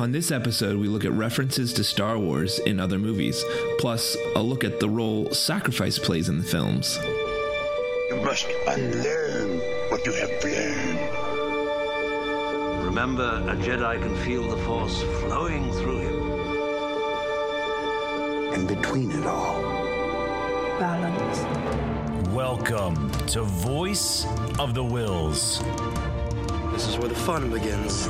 On this episode, we look at references to Star Wars in other movies, plus a look at the role sacrifice plays in the films. You must unlearn what you have learned. Remember, a Jedi can feel the Force flowing through him. And between it all, balance. Welcome to Voice of the Whills. This is where the fun begins.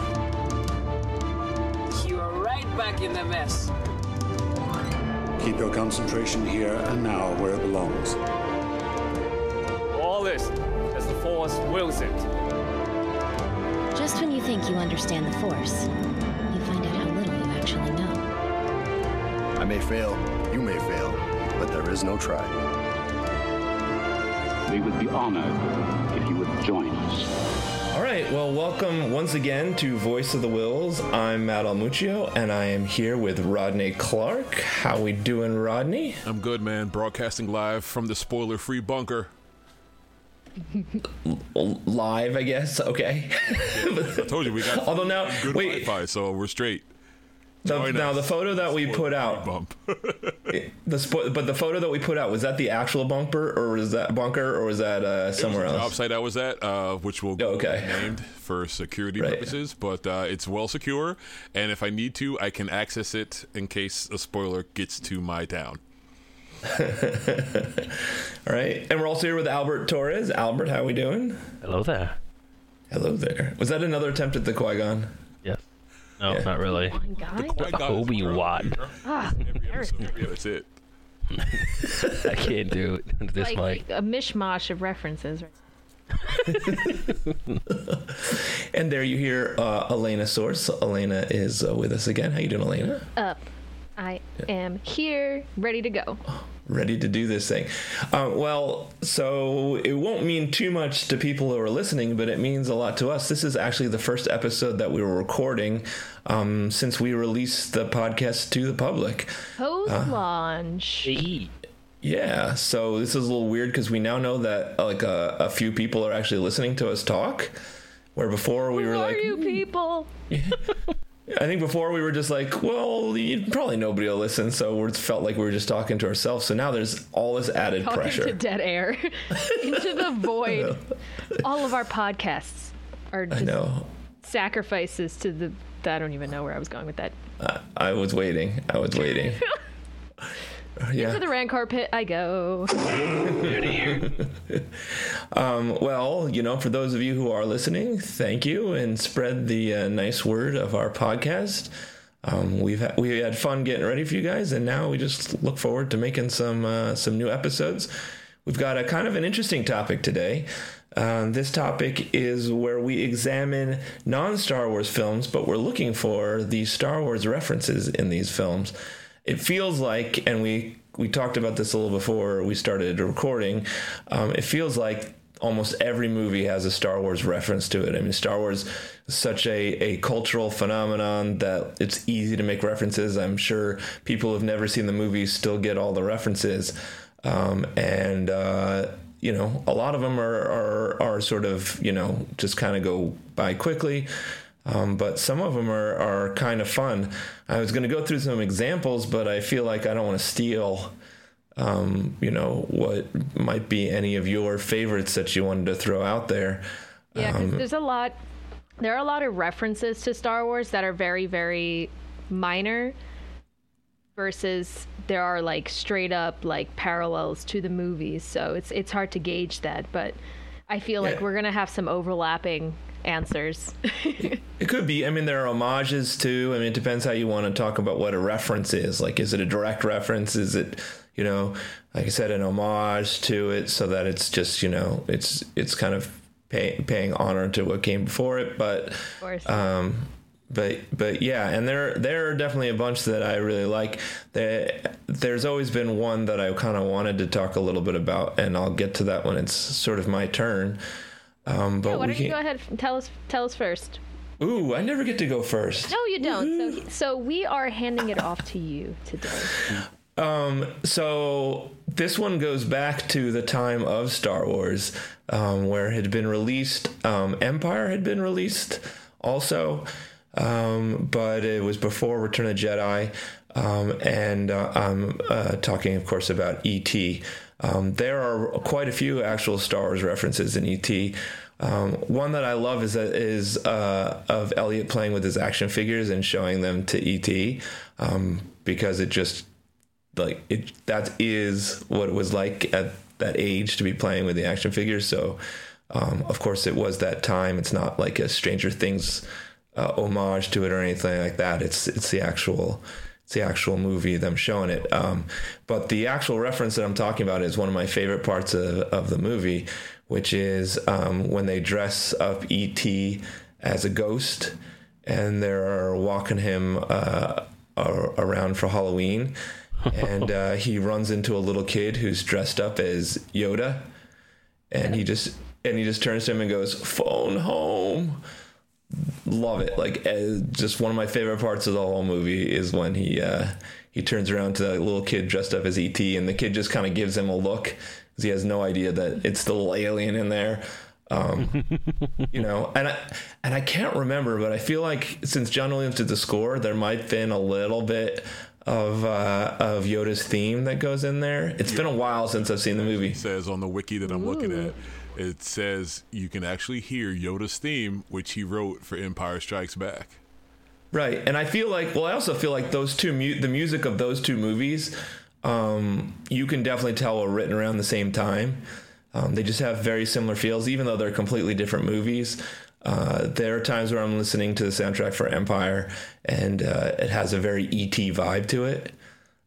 You back in the mess. Keep your concentration here and now where it belongs. All this as the Force wills it. Just when you think you understand the Force, you find out how little you actually know. I may fail, you may fail, but there is no try. We would be honored if you would join us. All right, well, welcome once again to Voice of the Whills. I'm Matt Almuccio, and I am here with Rodney Clark. How we doing, Rodney? I'm good, man. Broadcasting live from the spoiler-free bunker. live, I guess. Okay. I told you we got. Although now, good wait, Wi-Fi, so we're straight. The, now the photo that we put out, bump. the spo- but the photo that we put out was that the actual bunker, or was that bunker, or was that uh, somewhere else? Job site I was at, uh, which will oh, okay. named for security right. purposes, but uh, it's well secure, and if I need to, I can access it in case a spoiler gets to my town. All right, and we're also here with Albert Torres. Albert, how are we doing? Hello there. Hello there. Was that another attempt at the Qui Gon? Yes. No, yeah. not really. Obi Wan. Ah, yeah, that's it. I can't do it. This like mic. a mishmash of references. and there you hear uh, Elena Source. Elena is uh, with us again. How you doing, Elena? Up. I am here, ready to go. Ready to do this thing. Uh, well, so it won't mean too much to people who are listening, but it means a lot to us. This is actually the first episode that we were recording um, since we released the podcast to the public. Post launch. Uh, yeah, so this is a little weird because we now know that like a, a, few people are actually listening to us talk, where before we Who were are like, you people? I think before we were just like, well, probably nobody will listen, so we felt like we were just talking to ourselves. So now there's all this added talking pressure to dead air, into the void. all of our podcasts are just I know. sacrifices to the. I don't even know where I was going with that. Uh, I was waiting. I was waiting. yeah. Into the Rancor pit I go. um, well, you know, for those of you who are listening, thank you and spread the uh, nice word of our podcast. Um, we've ha- we had fun getting ready for you guys, and now we just look forward to making some uh, some new episodes. We've got a kind of an interesting topic today. Uh, this topic is where we examine non Star Wars films, but we're looking for the Star Wars references in these films it feels like, and we we talked about this a little before we started recording. Um, it feels like almost every movie has a Star Wars reference to it. I mean, Star Wars is such a, a cultural phenomenon that it's easy to make references. I'm sure people who've never seen the movie still get all the references. Um, and, uh, you know, a lot of them are, are, are sort of, you know, just kind of go by quickly. Um, but some of them are, are kind of fun. I was going to go through some examples, but I feel like I don't want to steal, um, you know, what might be any of your favorites that you wanted to throw out there. Yeah, um, there's a lot. There are a lot of references to Star Wars that are very, very minor. Versus there are like straight up like parallels to the movies, so it's it's hard to gauge that. But I feel yeah. like we're gonna have some overlapping answers. it could be. I mean, there are homages too. I mean, it depends how you want to talk about what a reference is. Like, is it a direct reference? Is it, you know, like I said, an homage to it, so that it's just, you know, it's it's kind of pay, paying honor to what came before it. But, um, but but yeah, and there there are definitely a bunch that I really like. There, there's always been one that I kind of wanted to talk a little bit about, and I'll get to that when it's sort of my turn. Um, but yeah, why don't you go ahead and tell us tell us first? Ooh, I never get to go first. No, you don't. So so we are handing it off to you today. Um, so this one goes back to the time of Star Wars, um, where it had been released. Um, Empire had been released also. um, but it was before Return of Jedi. Um, and uh, I'm uh, talking, of course, about E.T. Um, there are quite a few actual Star Wars references in E.T. Um, one that I love is that is uh, of Elliot playing with his action figures and showing them to ET um, because it just like it that is what it was like at that age to be playing with the action figures. So um, of course it was that time. It's not like a Stranger Things uh, homage to it or anything like that. It's it's the actual it's the actual movie them showing it. Um, but the actual reference that I'm talking about is one of my favorite parts of, of the movie, which is um, when they dress up E.T. as a ghost and they're walking him uh, around for Halloween. and uh, he runs into a little kid who's dressed up as Yoda, and he just and he just turns to him and goes, "Phone home." Love it. Like uh, just one of my favorite parts of the whole movie is when he uh, he turns around to that little kid dressed up as ET, and the kid just kind of gives him a look because he has no idea that it's the little alien in there. Um, you know, and I and I can't remember, but I feel like since John Williams did the score, there might have been a little bit of uh, of Yoda's theme that goes in there. It's yeah. been a while since I've seen the movie. It says on the wiki that I'm Ooh. looking at, it says you can actually hear Yoda's theme, which he wrote for Empire Strikes Back. Right, and I feel like well, I also feel like those two mu- the music of those two movies um, you can definitely tell were written around the same time. Um, they just have very similar feels, even though they're completely different movies. Uh, there are times where I'm listening to the soundtrack for Empire, and uh, it has a very ET vibe to it.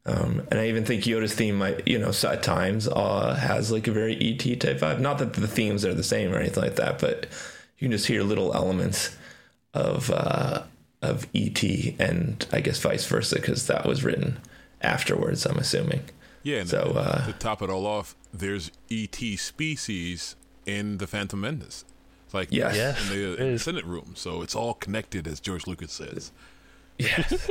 Um, and I even think Yoda's theme might, you know, at times uh, has like a very ET type vibe. Not that the themes are the same or anything like that, but you can just hear little elements of uh, of ET, and I guess vice versa because that was written afterwards. I'm assuming. Yeah. And so uh, to top it all off, there's ET species in the Phantom Menace. It's like yes. yes in the, Senate room, so it's all connected, as George Lucas says. Yes.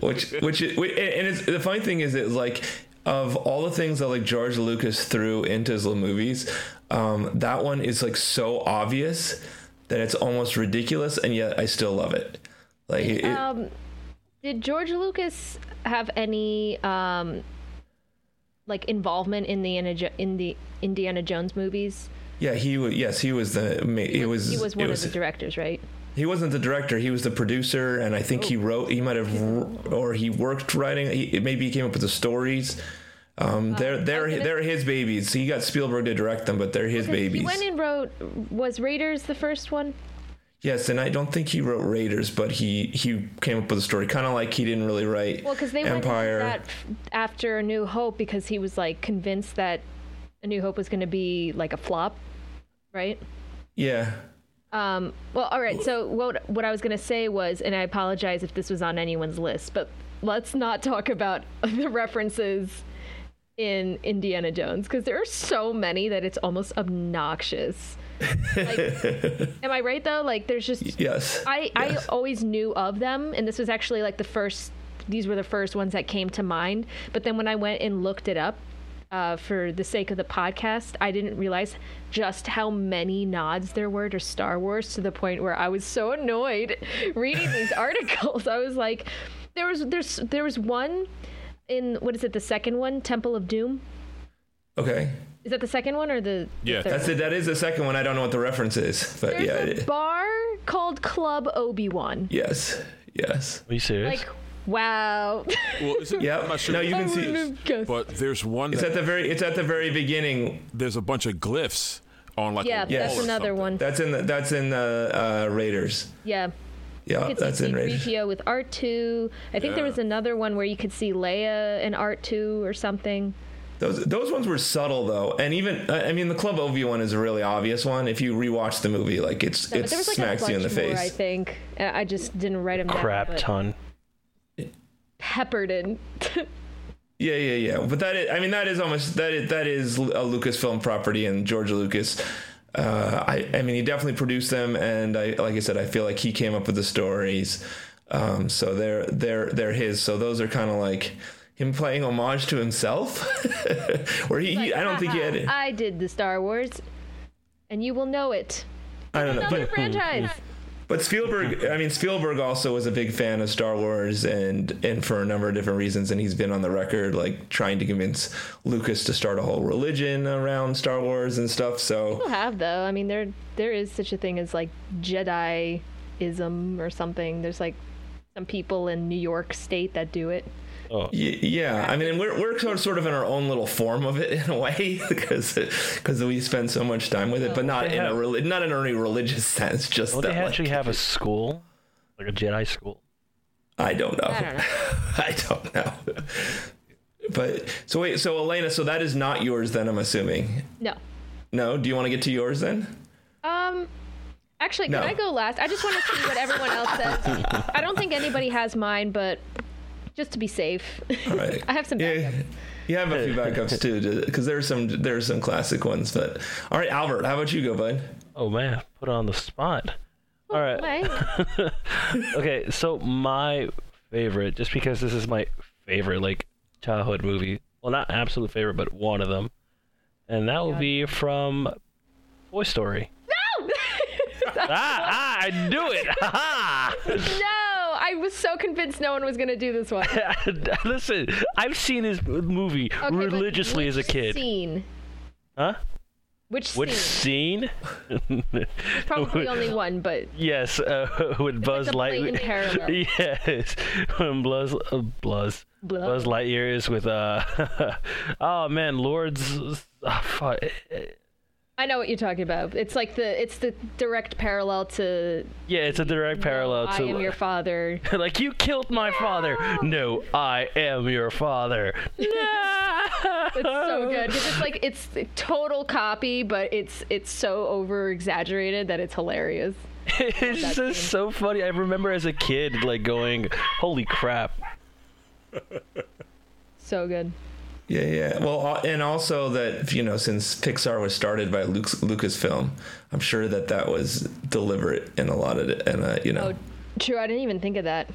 which, which, and it's the funny thing is, it's like of all the things that like George Lucas threw into his little movies, um, that one is like so obvious that it's almost ridiculous, and yet I still love it. Like, it, um, did George Lucas have any um, like involvement in the in the Indiana Jones movies? Yeah, he was. Yes, he was the. He was. He was one was, of the directors, right? He wasn't the director. He was the producer, and I think oh. he wrote. He might have, or he worked writing. He, maybe he came up with the stories. Um, uh, they're they're gonna, they're his babies. He got Spielberg to direct them, but they're his babies. He went and wrote. Was Raiders the first one? Yes, and I don't think he wrote Raiders, but he he came up with a story, kind of like he didn't really write. Well, because they Empire. went that after A New Hope because he was like convinced that A New Hope was going to be like a flop, right? Yeah. Um, well, all right. So what what I was going to say was, and I apologize if this was on anyone's list, but let's not talk about the references in Indiana Jones because there are so many that it's almost obnoxious like, am I right though? Like, there's just yes. I yes. I always knew of them, and this was actually like the first. These were the first ones that came to mind. But then when I went and looked it up, uh, for the sake of the podcast, I didn't realize just how many nods there were to Star Wars to the point where I was so annoyed reading these articles. I was like, there was there's there was one in what is it the second one Temple of Doom. Okay. Is that the second one or the? Yeah, the that's it. That is the second one. I don't know what the reference is, but There's yeah. a bar called Club Obi Wan. Yes. Yes. Are you serious? Like, wow. Well, is it, yeah. I'm not sure. No, you can see. But there's one. It's at the very. It's at the very beginning. There's a bunch of glyphs on like. Yeah, that's another one. That's in the. That's in the uh, Raiders. Yeah. Yeah, that's in Raiders. BPO with R2. I think yeah. there was another one where you could see Leia and R2 or something. Those those ones were subtle though, and even I mean the Club Obi Wan is a really obvious one. If you rewatch the movie, like it's it like smacks you in the face. I think I just didn't write them down. Crap ton. Peppered in. yeah, yeah, yeah. But that is, I mean, that is almost that is that is a Lucasfilm property, and George Lucas. Uh, I, I mean, he definitely produced them, and I, like I said, I feel like he came up with the stories. Um, so they're they're they're his. So those are kind of like him playing homage to himself, where he, like, he I don't think he had it. I did the Star Wars, and you will know it. I don't know, but franchise. But Spielberg, I mean, Spielberg also was a big fan of Star Wars, and and for a number of different reasons, and he's been on the record like trying to convince Lucas to start a whole religion around Star Wars and stuff. So People have though. I mean, there there is such a thing as like Jediism or something. There's like some people in New York State that do it. Oh. Yeah, I mean, we're we're sort of- in our own little form of it in a way because because we spend so much time with it, but not They in a have- reli- not in any religious sense. Just Don't that, they like, actually have a school, like a Jedi school? I don't know. I don't know. I don't know. But so wait, so Elena, so that is not yours then? I'm assuming. No. No. Do you want to get to yours then? Um, actually, can No. I go last? I just want to see what everyone else says. I don't think anybody has mine, but just to be safe, All right. I have some. Yeah, you have a few backups too, because there's some there's some classic ones. But all right, Albert, how about you go, bud? Oh man, put on the spot. All right. Right. okay, so my favorite, just because this is my favorite like childhood movie. Well, not absolute favorite, but one of them, and that will be from Toy Story. No! ah, ah, I knew it! Ha no, I was so convinced no one was gonna do this one. Listen, I've seen this movie Okay, religiously as a kid. which. Scene. Huh? Which Which scene? scene? Probably only one, but Yes, uh, with Buzz Lightyear. Yes, when Buzz, uh, Buzz, Blah. Buzz Lightyear is with uh, oh man, Lord's. Oh, fuck. I know what you're talking about. It's like the it's the direct parallel to Yeah, it's a direct parallel I to. am your father. like you killed my father. No, I am your father. No. It's so good because it's like it's a total copy, but it's it's so over exaggerated that it's hilarious. it's just so funny. I remember as a kid, like going, "Holy crap!" So good. Yeah, yeah. Well, uh, and also that you know, since Pixar was started by Luke's, Lucasfilm, I'm sure that that was deliberate in a lot of it, and uh, you know. Oh, true. I didn't even think of that.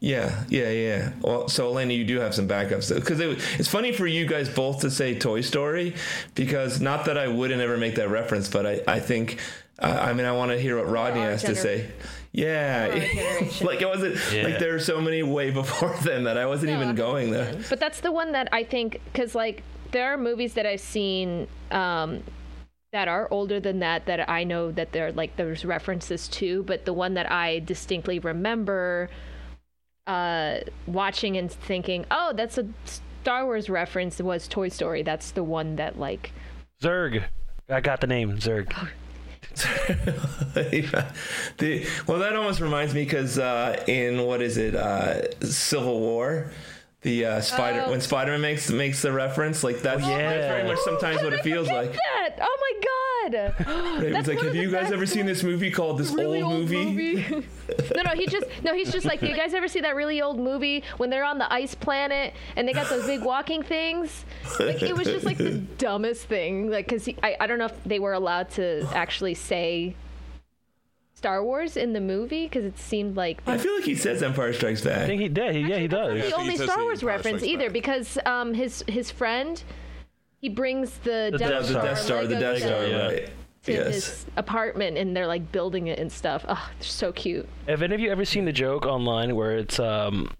Yeah, yeah, yeah. Well, so Elena, you do have some backups because it, it's funny for you guys both to say Toy Story because not that I wouldn't ever make that reference, but I, I think, uh, I mean, I want to hear what Rodney has to say. Yeah, like it wasn't Yeah. like there are so many way before then that I wasn't even going there. But that's the one that I think because like there are movies that I've seen um, that are older than that that I know that they're like there's references to, but the one that I distinctly remember uh, watching and thinking, oh, that's a Star Wars reference was Toy Story. That's the one that like Zurg. I got the name Zurg. the, well, that almost reminds me because uh, in what is it, uh, Civil War, the uh, Spider Oh. when Spider-Man makes makes the reference, like that's, that's very much sometimes what it feels like. that. Oh my god. Right, It's like, have you guys ever seen this movie called this old, movie? no, no, he just no, he's just like, you guys ever see that really old movie when they're on the ice planet and they got those big walking things? Like it was just like the dumbest thing, like because I I don't know if they were allowed to actually say Star Wars in the movie because it seemed like I feel like he says Empire Strikes Back. I think he did. He, yeah, he does. the only Star Wars reference either because um his his friend he brings the, The Death, Death, the Death Star, the Death Star, set right? to Yes. his apartment and they're like building it and stuff. Oh, they're so cute. Have any of you ever seen the joke online where it's um,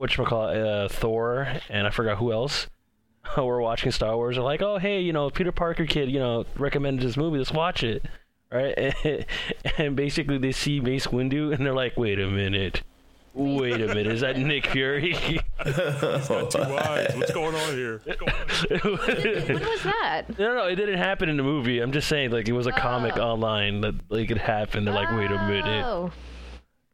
whatchamacallit, uh, Thor and I forgot who else? We're watching Star Wars. They're like, oh hey, you know, Peter Parker kid, you know, recommended this movie. Let's watch it, right? And, basically they see Mace Windu and they're like, wait a minute. Wait a minute, is that Nick Fury? He's got two eyes. What's going on here? What's going on here? When was that? No, no, it didn't happen in the movie. I'm just saying, like, it was a comic oh. online that like it happened. They're like, wait a minute. Oh.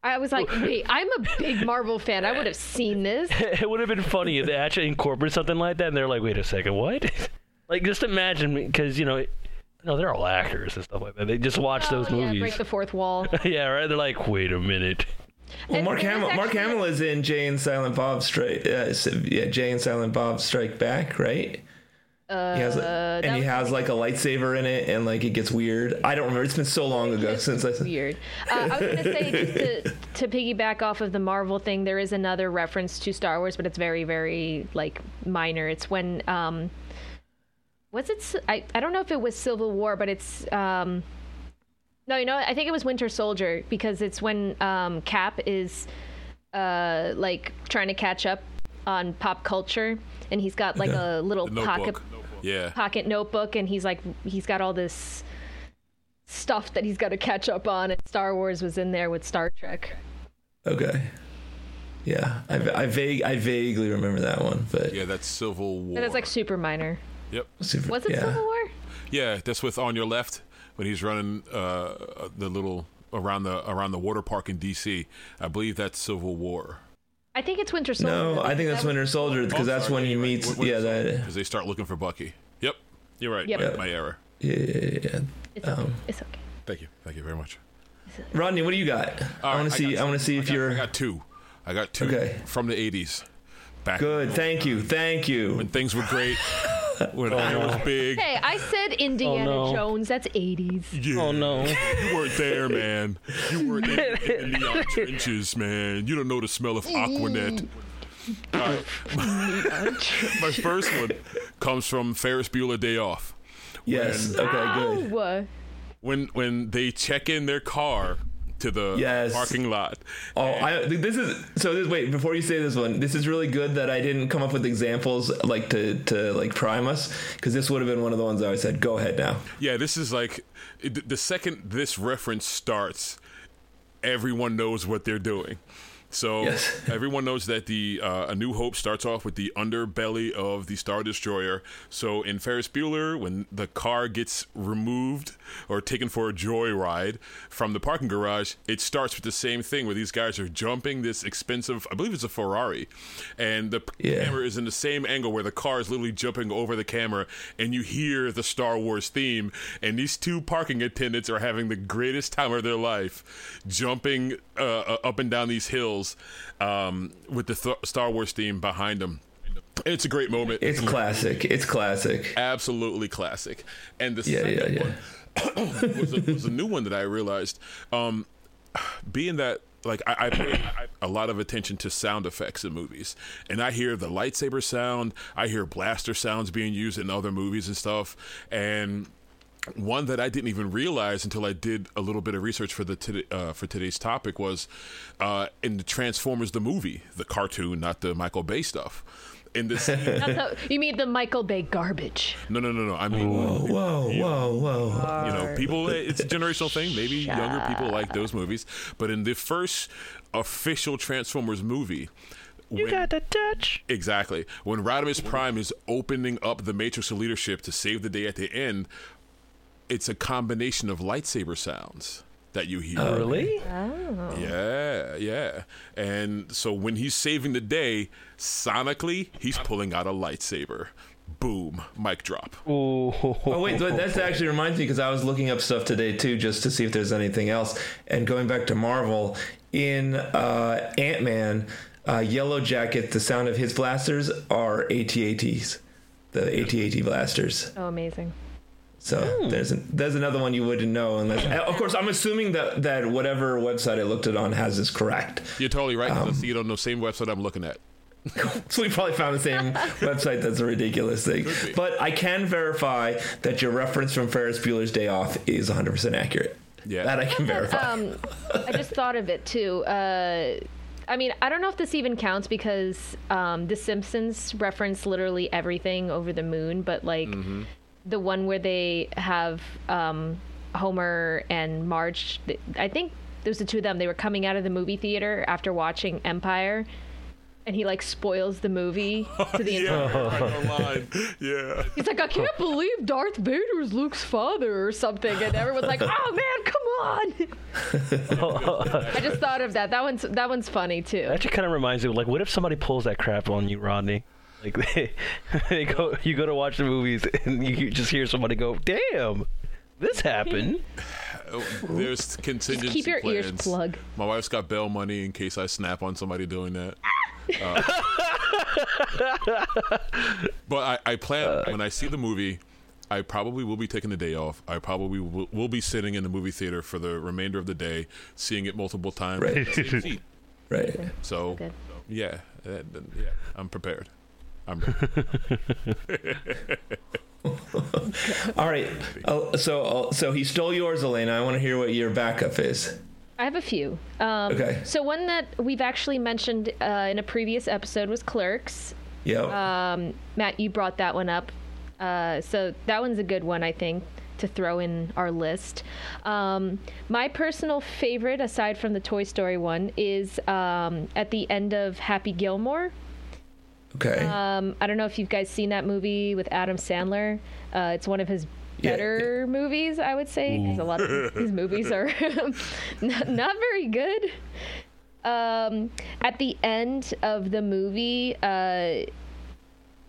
I was like, wait, I'm a big Marvel fan. I would have seen this. it would have been funny if they actually incorporated something like that, and they're like, wait a second, what? like, just imagine, because you know, no, they're all actors and stuff like that. They just watch oh, those Oh, yeah, movies. break the fourth wall. yeah, right. They're like, wait a minute. Well, Mark Hamill, Mark Hamill is in Jay and Silent Bob Strike. Uh, yeah, Jay and Silent Bob Strike Back, right? Uh, He has, like- that and he has like a lightsaber in it, and like it gets weird. I don't remember. It's been so long ago since I. weird. Uh, I was gonna say just to, to piggyback off of the Marvel thing, there is another reference to Star Wars, but it's very, very like minor. It's when um, was it? I I don't know if it was Civil War, but it's um, No, you know. I think it was Winter Soldier because it's when um, Cap is uh, like trying to catch up on pop culture, and he's got like a little pocket notebook. Yeah. pocket notebook, and he's like he's got all this stuff that he's got to catch up on, and Star Wars was in there with Star Trek. Okay. Yeah, I, I vague I vaguely remember that one, but Yeah, that's Civil War. And it's like super minor. Yep. super, Was it yeah. Civil War? Yeah, that's with on your left when he's running uh, the little around the around the water park in D.C. I believe that's Civil War. I think it's Winter Soldier. No, I think that's Winter Soldier because that's when he meets. Yeah, that. Because they start looking for Bucky. Yep, you're right. Yep. My, my error. Yeah, yeah, yeah. It's okay. It's okay. Thank you. Thank you very much. Rodney, what do you got? I want to see. I, want to see if got- you're. I got two. I got two Okay. from the '80s. Back Good. Thank you. Thank you. when things were great. When hair was big. Hey, I said Indiana Oh, no. Jones. That's 80s. Yeah. Oh, no. You weren't there, man. You weren't in, in the neon trenches, man. You don't know the smell of Aquanet. All right. My first one comes from Ferris Bueller Day Off. Yes. Okay. Good. Oh, When when they check in their car to the Yes. parking lot. Oh, I, this is so. This, wait, before you say this one, this is really good that I didn't come up with examples like to to like prime us because this would have been one of the ones I said. Go ahead now. Yeah, this is like the second this reference starts, everyone knows what they're doing. So Yes. everyone knows that the uh, A New Hope starts off with the underbelly of the Star Destroyer. So in Ferris Bueller, when the car gets removed or taken for a joyride from the parking garage, it starts with the same thing where these guys are jumping this expensive, I believe it's a Ferrari, and the Yeah. camera is in the same angle where the car is literally jumping over the camera, and you hear the Star Wars theme, and these two parking attendants are having the greatest time of their life, jumping uh, uh, up and down these hills um, with the th- Star Wars theme behind them. It's a great moment. It's classic. It's classic. Absolutely classic. And the Yeah, second yeah, one was, a, was a new one that I realized. Um, being that like I, I pay a lot of attention to sound effects in movies, and I hear the lightsaber sound, I hear blaster sounds being used in other movies and stuff, and one that I didn't even realize until I did a little bit of research for the today uh, for today's topic was uh, in the Transformers the movie, the cartoon, not the Michael Bay stuff. In this, Not the, you mean the Michael Bay garbage? no, no, no, no. I mean, Whoa, whoa, whoa, whoa. you know, people. It's a generational thing. Maybe younger people like those movies, but in the first official Transformers movie. You got the touch. Exactly. When Rodimus Prime is opening up the Matrix of Leadership to save the day at the end, it's a combination of lightsaber sounds that you hear. Really? Oh. Yeah, yeah. And so when he's saving the day, sonically, he's pulling out a lightsaber. Boom, mic drop. Ooh. Oh wait, that that actually reminds me because I was looking up stuff today too, just to see if there's anything else. And going back to Marvel, in uh, Ant Man, uh, Yellow Jacket, the sound of his blasters are AT-ATs, the AT-AT blasters. Oh, amazing. So there's an, there's another one you wouldn't know unless. Of course, I'm assuming that that whatever website I looked it on has this correct. You're totally right. 'cause I see it on the same website I'm looking at. So we probably found the same website. That's a ridiculous thing. But I can verify that your reference from Ferris Bueller's Day Off is 100% accurate. Yeah. That I can verify. Um, I just thought of it too. Uh, I mean, I don't know if this even counts because um, The Simpsons reference literally everything over the moon, but like the one where they have um, Homer and Marge, I think those are two of them. They were coming out of the movie theater after watching Empire. And he like spoils the movie to the entire yeah, the line. Yeah. He's like, I can't believe Darth Vader's Luke's father or something, and everyone's like, Oh man, come on! I just thought of that. That one's that one's funny too. That actually kind of reminds me, like, what if somebody pulls that crap on you, Rodney? Like, they, they go, you go to watch the movies, and you just hear somebody go, "Damn, this happened." Oh, There's contingency keep your ears plugged. My wife's got bail money in case I snap on somebody doing that. Uh, but I, I plan when I see the movie. I probably will be taking the day off. I probably will, will be sitting in the movie theater for the remainder of the day, seeing it multiple times. Right. in the same right. So, Good. yeah, uh, yeah, I'm prepared. I'm All right. Oh, so uh, so he stole yours, Elena. I want to hear what your backup is. I have a few. Um, Okay. So one that we've actually mentioned uh, in a previous episode was Clerks. Yep. Um, Matt, you brought that one up. Uh, so that one's a good one, I think, to throw in our list. Um, my personal favorite, aside from the Toy Story one, is um, at the end of Happy Gilmore. Okay. Um, I don't know if you guys seen that movie with Adam Sandler. Uh, it's one of his Yeah, better movies, I would say, because a lot of his movies are not, not very good. Um, at the end of the movie, uh,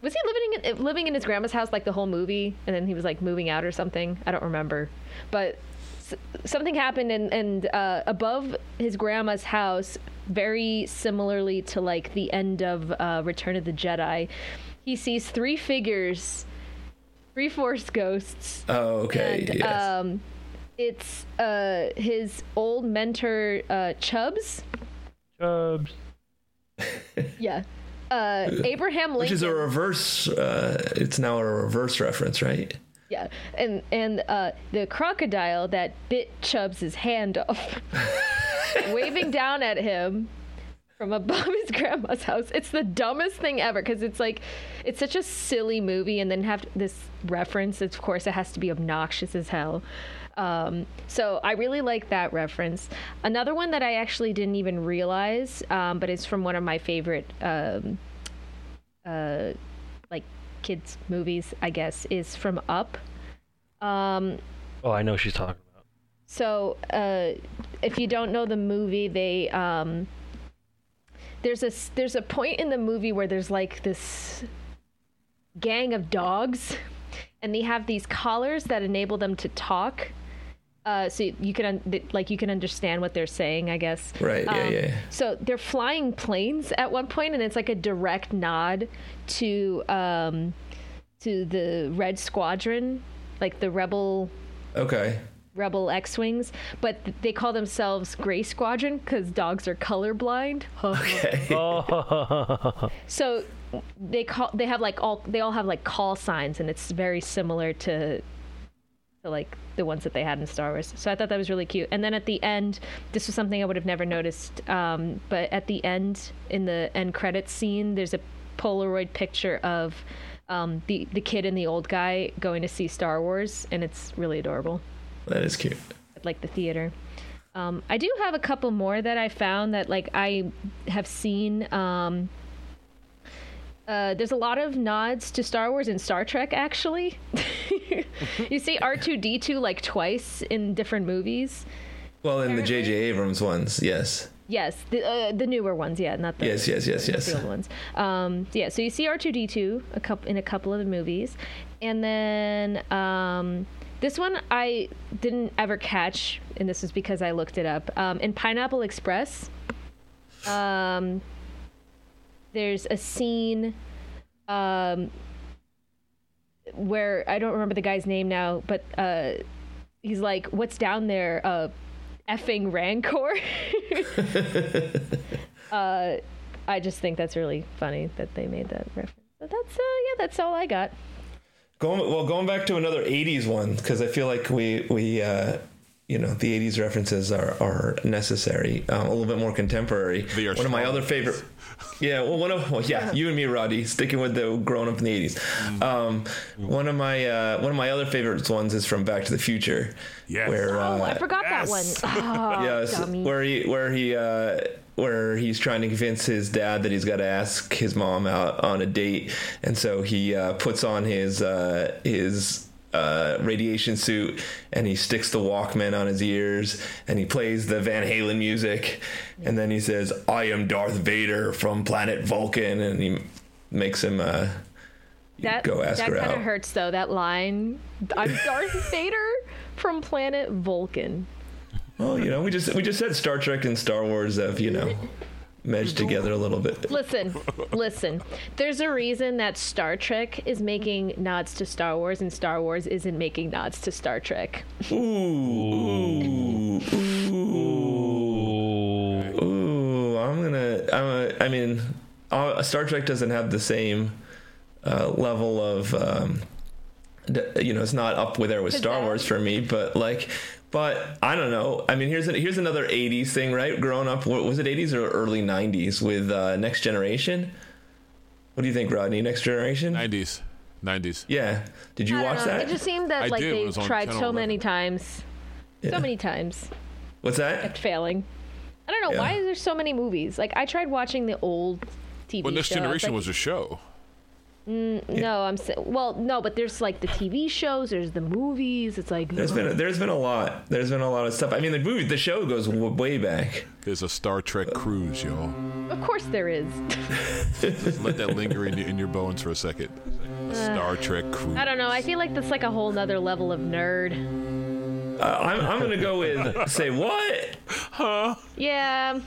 was he living in, living in his grandma's house like the whole movie, and then he was like moving out or something? I don't remember, but something happened, and and uh, above his grandma's house, very similarly to like the end of uh, Return of the Jedi, he sees three figures, three Force ghosts. oh, okay. And, yes. um, it's uh, his old mentor, uh, Chubbs. Chubbs. Yeah. Uh, Abraham Lincoln. Which is a reverse. Uh, it's now a reverse reference, right? Yeah, and and uh, the crocodile that bit Chubbs' hand off, waving down at him from above his grandma's house. It's the dumbest thing ever because it's like, it's such a silly movie, and then have this reference. Of course, it has to be obnoxious as hell. Um, so I really like that reference. Another one that I actually didn't even realize, um, but it's from one of my favorite, um, uh, kids movies, I guess, is from Up. Um, Oh, I know she's talking about. so uh, if you don't know the movie, they um, there's a there's a point in the movie where there's like this gang of dogs, and they have these collars that enable them to talk. Uh, so you can un- like you can understand what they're saying, I guess. Right. Yeah. Um, yeah. So they're flying planes at one point, and it's like a direct nod to um, to the Red Squadron, like the rebel Okay. rebel X-wings, but th- they call themselves Gray Squadron because dogs are colorblind. Okay. Oh, so they call they have like all they all have like call signs, and it's very similar to to like the ones that they had in Star Wars. So I thought that was really cute. And then at the end, this was something I would have never noticed. Um, but at the end, in the end credits scene, there's a Polaroid picture of um, the the kid and the old guy going to see Star Wars, and it's really adorable. That is cute. at like the theater. Um, I do have a couple more that I found that like I have seen. Um, uh, there's a lot of nods to Star Wars and Star Trek actually. you see R2D2 like twice in different movies. Well, in the J.J. Abrams ones, yes. Yes, the uh, the newer ones, yeah, not the Yes, yes, yes, yes. the old ones. Um, yeah, so you see R2D2 a couple in a couple of the movies, and then um, this one I didn't ever catch, and this is because I looked it up. Um, in Pineapple Express, um, there's a scene um, where I don't remember the guy's name now, but uh, he's like, "What's down there?" Uh, effing Rancor. uh, I just think that's really funny that they made that reference. But that's uh, yeah, that's all I got. Going well, going back to another '80s one because I feel like we we uh, you know the '80s references are are necessary. Um, a little bit more contemporary. They are one of my other favorite. Yeah, well, one of well, yeah, you and me, Roddy, sticking with the grown up in the '80s. Mm-hmm. Um, one of my uh, one of my other favorites ones is from Back to the Future, Yes. where Oh, uh, I forgot yes. that one. Oh, yes, dummy. where he where he uh, where he's trying to convince his dad that he's got to ask his mom out on a date, and so he uh, puts on his uh, his uh, radiation suit and he sticks the Walkman on his ears and he plays the Van Halen music, and then he says, "I am Darth Vader from planet Vulcan," and he makes him. Uh, that go ask that her kind out. of hurts though. That line, "I'm Darth Vader from planet Vulcan." Well, you know, we just we just said Star Trek and Star Wars of, you know meshed together a little bit. Listen, listen. There's a reason that Star Trek is making nods to Star Wars, and Star Wars isn't making nods to Star Trek. Ooh, ooh, ooh, ooh. I'm gonna. I'm. A, I mean, uh, Star Trek doesn't have the same uh, level of um, you know, it's not up with there with Star Wars for me, but like, but I don't know. I mean, here's a, here's another '80s thing, right? Growing up, was it '80s or early '90s with uh, Next Generation? What do you think, Rodney? Next Generation? '90s, '90s. Yeah. Did you watch know. that? It just seemed that I like did. They tried so 11. many times, Yeah. so many times, What's that? kept failing. I don't know Yeah. why is there so many movies. Like I tried watching the old TV Well, Next show. I was Generation like, was a show. No, I'm sa- well, no, but there's like the TV shows, there's the movies. It's like There's been there's been a lot. There's been a lot of stuff. I mean, the movie, the show goes w- way back. There's a Star Trek cruise, y'all. of course there is. Just let that linger in, your- in your bones for a second. A Star Trek cruise. I don't know. I feel like that's like a whole nother level of nerd. Uh, I'm I'm gonna go with say what? Huh? Yeah.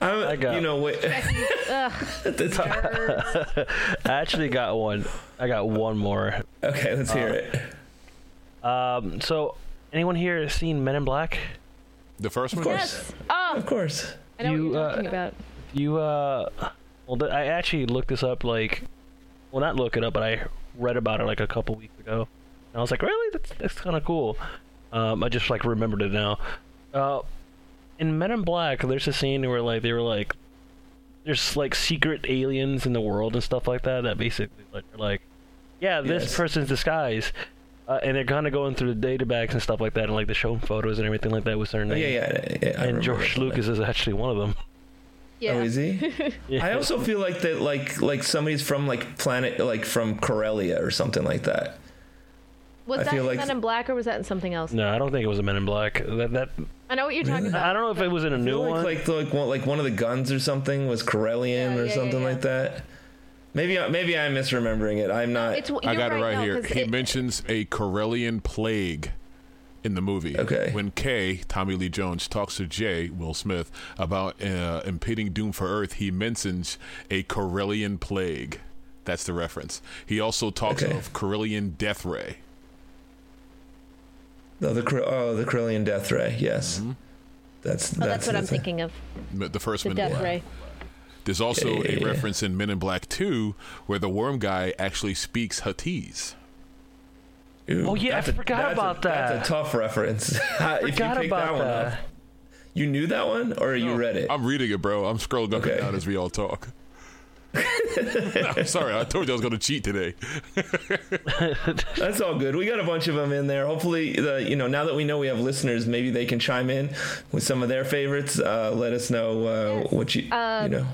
I'm, I got- you know wait. Ugh, That's- nerds. I actually got one. I got one more. okay, let's hear it. Um, so, anyone here seen Men in Black? The first one? Of course. yes. Oh, Of course. I know You, what you're uh, talking about. You uh, well, th- I actually looked this up. Like, well, not look it up, but I read about it like a couple weeks ago. And I was like, really? That's that's kind of cool. Um, I just like remembered it now. Uh, in Men in Black, there's a scene where like they were like, there's like secret aliens in the world and stuff like that. That basically like are like, yeah, this Yes. person's disguise. Uh, and they're kind of going through the data bags and stuff like that, and like the show photos and everything like that with certain Oh, yeah, names. yeah, yeah. I And George. Lucas is actually one of them. Yeah. Oh, is he? Yeah. I also feel like that, like like somebody's from like planet, like from Corellia or something like that. Was I that feel in like- Men in Black or was that in something else? No, I don't think it was a Men in Black. That that I know what you're talking about. I don't know if it was in a I new feel one. like like one, like one of the guns or something was Corellian Yeah, or yeah, something yeah, like that. Maybe I- maybe I'm misremembering it. I'm not. It's, you're I got it right no, here. 'cause He it- mentions a Corellian plague in the movie. Okay. When Kay, Tommy Lee Jones, talks to Jay, Will Smith, about uh, impending doom for Earth, he mentions a Corellian plague. That's the reference. He also talks Okay. of Corellian death ray. No, the Cor- oh the Corellian death ray. Yes, Mm-hmm. that's Oh, that's what I'm thing. thinking of. The first The Men in Death Black. Ray. There's also Yeah, yeah, a reference in Men in Black 2 where the worm guy actually speaks Huttese. Ooh, Oh, yeah, I that's a- forgot a- about that. That's a tough reference. if you Forgot pick about that one that. up, you knew that one or you read it. I'm reading it, bro. I'm scrolling up Okay. and down as we all talk. I'm sorry, I told you I was going to cheat today. That's all good. We got a bunch of them in there. Hopefully, the you know now that we know we have listeners, maybe they can chime in with some of their favorites. Uh, let us know uh, what you Um, you know.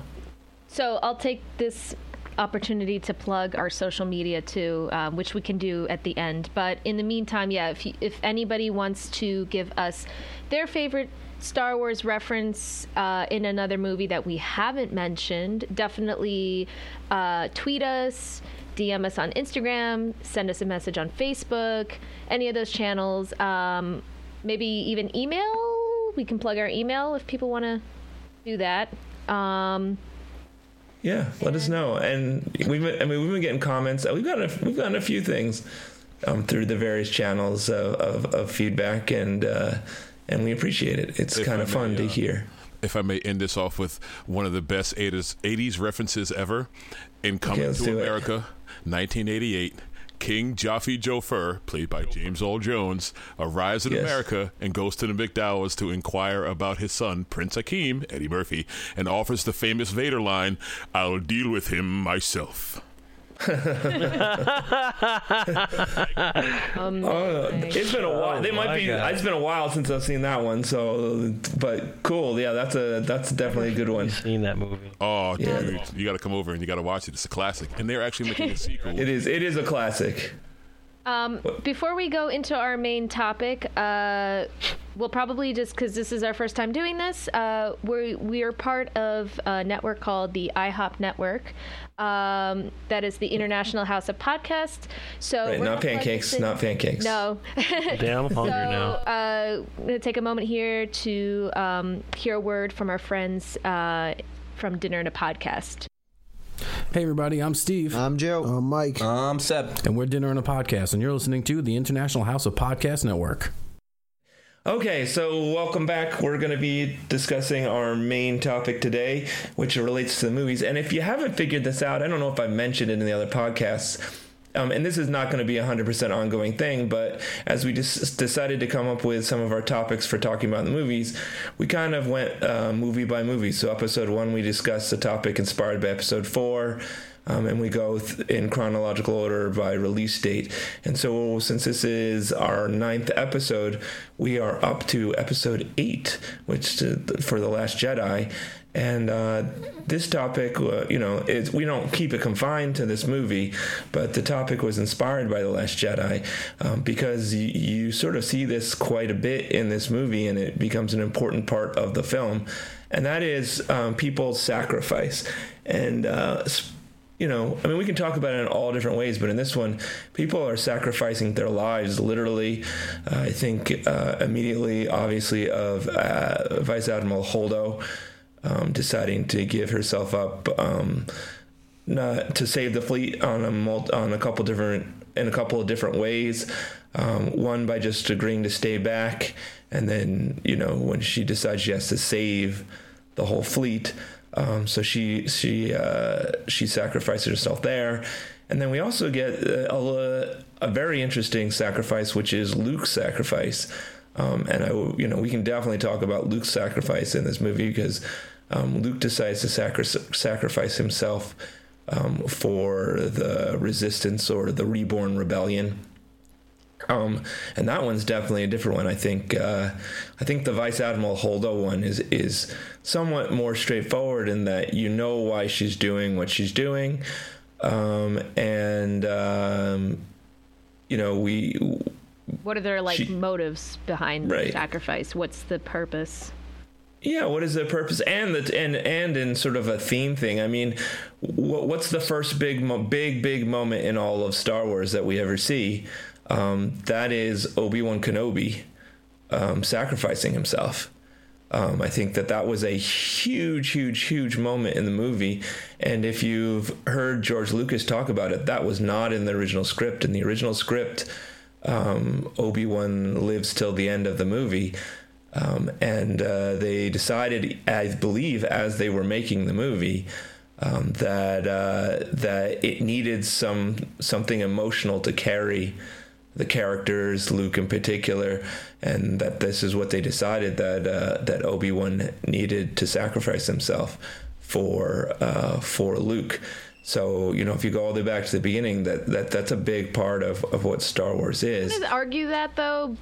So I'll take this opportunity to plug our social media too, um, which we can do at the end. But in the meantime, yeah, if you, if anybody wants to give us their favorite Star Wars reference uh, in another movie that we haven't mentioned, definitely uh, tweet us. DM us on Instagram, send us a message on Facebook, any of those channels. Um, maybe even email. We can plug our email if people want to do that. Um, Yeah, let us know. And we've been, I mean we've been getting comments. We've gotten a, we've gotten a few things um, through the various channels of, of, of feedback, and uh, and we appreciate it. It's kind of fun may, to uh, hear. If I may end this off with one of the best 80s, 80s references ever in Coming let's to do it. America, 1988. King Jaffe Joffer, played by James Earl Jones, arrives in Yes. America and goes to the McDowells to inquire about his son, Prince Hakeem, Eddie Murphy, and offers the famous Vader line, I'll deal with him myself. um, Oh, it's been a while. They might be. God. It's been a while since I've seen that one. So, but cool. Yeah, that's a that's definitely a good one. seen that movie. Oh, Yeah. dude, you got to come over and you got to watch it. It's a classic. And they're actually making a sequel. It is. It is a classic. Um, before we go into our main topic, uh, we'll probably just because this is our first time doing this, uh, we we are part of a network called the IHOP Network. Um, that is the International House of Podcasts. So Right, not pancakes. in- Not pancakes. No. Damn, I'm hungry so, now. Uh, I'm gonna take a moment here to um, hear a word from our friends uh, from Dinner and a Podcast. Hey everybody, I'm Steve. I'm Joe. I'm Mike. I'm Seb. and we're Dinner and a Podcast, and you're listening to the International House of Podcast Network. Okay, so welcome back. We're going to be discussing our main topic today, which relates to the movies. And if you haven't figured this out, I don't know if I mentioned it in the other podcasts. Um, and this is not going to be a 100% ongoing thing, but as we just decided to come up with some of our topics for talking about the movies, we kind of went uh, movie by movie. So, episode one, we discussed the topic inspired by episode four. Um, and we go th- in chronological order by release date. And so, since this is our ninth episode, we are up to episode eight, which to, for the Last Jedi. And uh, this topic, uh, you know, we don't keep it confined to this movie, but the topic was inspired by the Last Jedi um, because y- you sort of see this quite a bit in this movie, and it becomes an important part of the film, and that is um, people's sacrifice and. Uh, you know, I mean, we can talk about it in all different ways, but in this one, people are sacrificing their lives literally. Uh, I think uh, immediately, obviously, of uh, Vice Admiral Holdo um, deciding to give herself up um, not, to save the fleet on a multi, on a couple different in a couple of different ways. Um, one by just agreeing to stay back, and then you know when she decides she has to save the whole fleet. Um, so she she uh, she sacrifices herself there, and then we also get a, a, a very interesting sacrifice, which is Luke's sacrifice. Um, and I, you know, we can definitely talk about Luke's sacrifice in this movie because um, Luke decides to sacri- sacrifice himself um, for the resistance or the reborn rebellion. Um, and that one's definitely a different one. I think uh, I think the Vice Admiral Holdo one is is somewhat more straightforward in that you know why she's doing what she's doing, um, and um, you know we. What are their like she, motives behind right. the sacrifice? What's the purpose? Yeah, what is the purpose? And the and and in sort of a theme thing. I mean, what, what's the first big big big moment in all of Star Wars that we ever see? Um, that is Obi Wan Kenobi um, sacrificing himself. Um, I think that that was a huge, huge, huge moment in the movie. And if you've heard George Lucas talk about it, that was not in the original script. In the original script, um, Obi Wan lives till the end of the movie. Um, and uh, they decided, I believe, as they were making the movie, um, that uh, that it needed some something emotional to carry the characters, Luke in particular, and that this is what they decided that uh, that Obi Wan needed to sacrifice himself for uh, for Luke. So you know, if you go all the way back to the beginning, that, that that's a big part of, of what Star Wars is. I argue that though.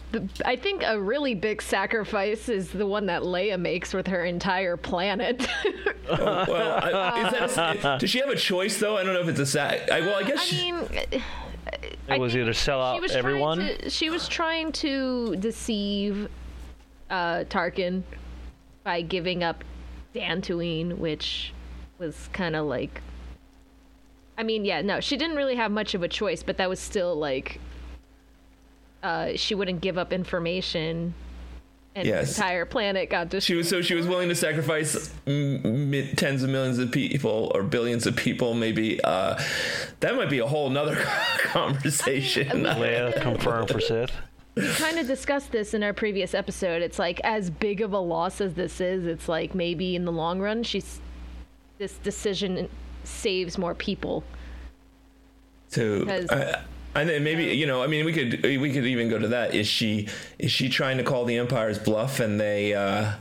I think a really big sacrifice is the one that Leia makes with her entire planet. oh, well, I, is that a, does she have a choice though? I don't know if it's a sac. I, well, I guess. I she, mean. It was either sell out she everyone. To, she was trying to deceive uh, Tarkin by giving up Dantooine, which was kind of like. I mean, yeah, no, she didn't really have much of a choice, but that was still like. Uh, she wouldn't give up information and yes. the entire planet got destroyed. She was so she was willing to sacrifice m- tens of millions of people or billions of people. Maybe uh, that might be a whole nother conversation. I mean, Leia confirmed for Sith. We kind of discussed this in our previous episode. It's like as big of a loss as this is, it's like maybe in the long run, she's this decision saves more people. So. Uh, and then maybe you know, I mean, we could we could even go to that. Is she is she trying to call the Empire's bluff, and they uh,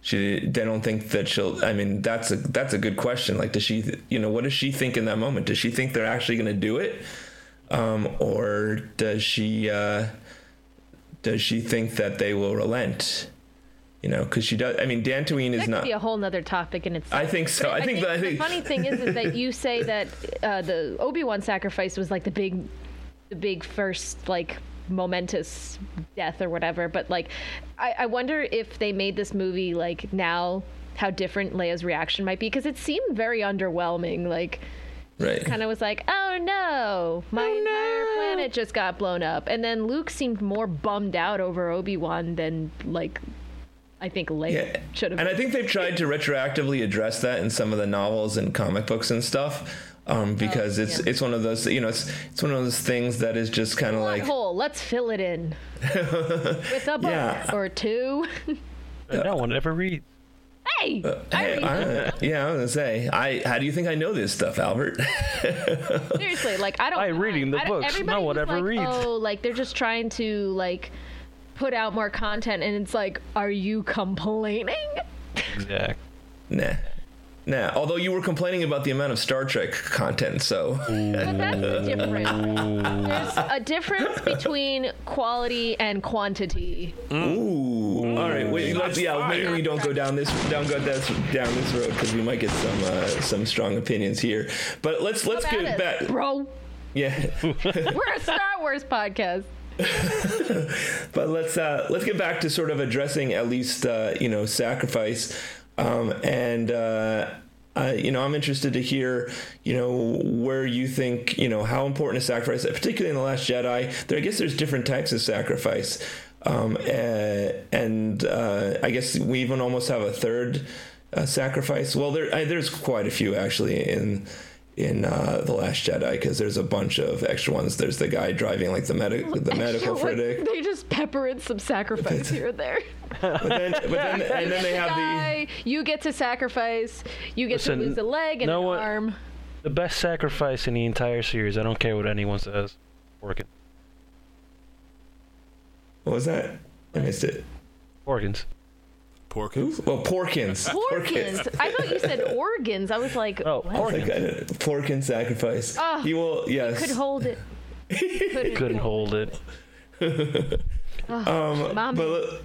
she they don't think that she'll? I mean, that's a that's a good question. Like, does she you know what does she think in that moment? Does she think they're actually going to do it, um, or does she uh, does she think that they will relent? You know, because she does. I mean, Dantooine is not. Be a whole nother topic in itself. I think so. I, I think, think, I the funny thing is, is that you say that uh, the Obi Wan sacrifice was like the big the big first like momentous death or whatever but like I, I wonder if they made this movie like now how different leia's reaction might be because it seemed very underwhelming like right kind of was like oh no my oh, entire no. planet just got blown up and then luke seemed more bummed out over obi-wan than like I think Leia yeah. should have. And I think they've tried to retroactively address that in some of the novels and comic books and stuff. um, because it's it's one of those you know it's it's one of those things that is just kind of like hole. Let's fill it in with a book Yeah. or two. no one ever read. hey, Uh, hey, I, yeah, I was gonna say, I how do you think I know this stuff, Albert? seriously, like I don't. By reading the I don't- books, everybody no one ever like, reads. Oh, like they're just trying to like put out more content, and it's like, are you complaining? Exactly. nah, nah. Although you were complaining about the amount of Star Trek content, so But that's different. There's a difference between quality and quantity. Ooh. All right. Wait. Let's. Yeah. Maybe we don't go down this down go this down this road because we might get some uh, some strong opinions here. But let's let's get back. bro. Yeah. We're a Star Wars podcast. but let's uh, let's get back to sort of addressing at least uh, you know sacrifice, um, and uh, you know I'm interested to hear you know where you think you know how important is sacrifice, particularly in the Last Jedi. There, I guess there's different types of sacrifice, um, uh, and uh, I guess we even almost have a third uh, sacrifice. Well, there I, there's quite a few actually in in uh, the Last Jedi because there's a bunch of extra ones. There's the guy driving like the medic the medical Like, critic. They just pepper in some sacrifice here and there. But then, but then, and then they have the you get to sacrifice. You get Listen, to lose a leg and no an one- arm. The best sacrifice in the entire series. I don't care what anyone says. Porkins. what was that? I missed it. Porkins. Porkins. Well, Porkins. Organs. I thought you said organs. I was like, Oh, what? I was like, I don't- Porkins sacrifice. Oh, he will. Yes. could hold it. Couldn't, Couldn't hold it. Oh, Mommy. But let-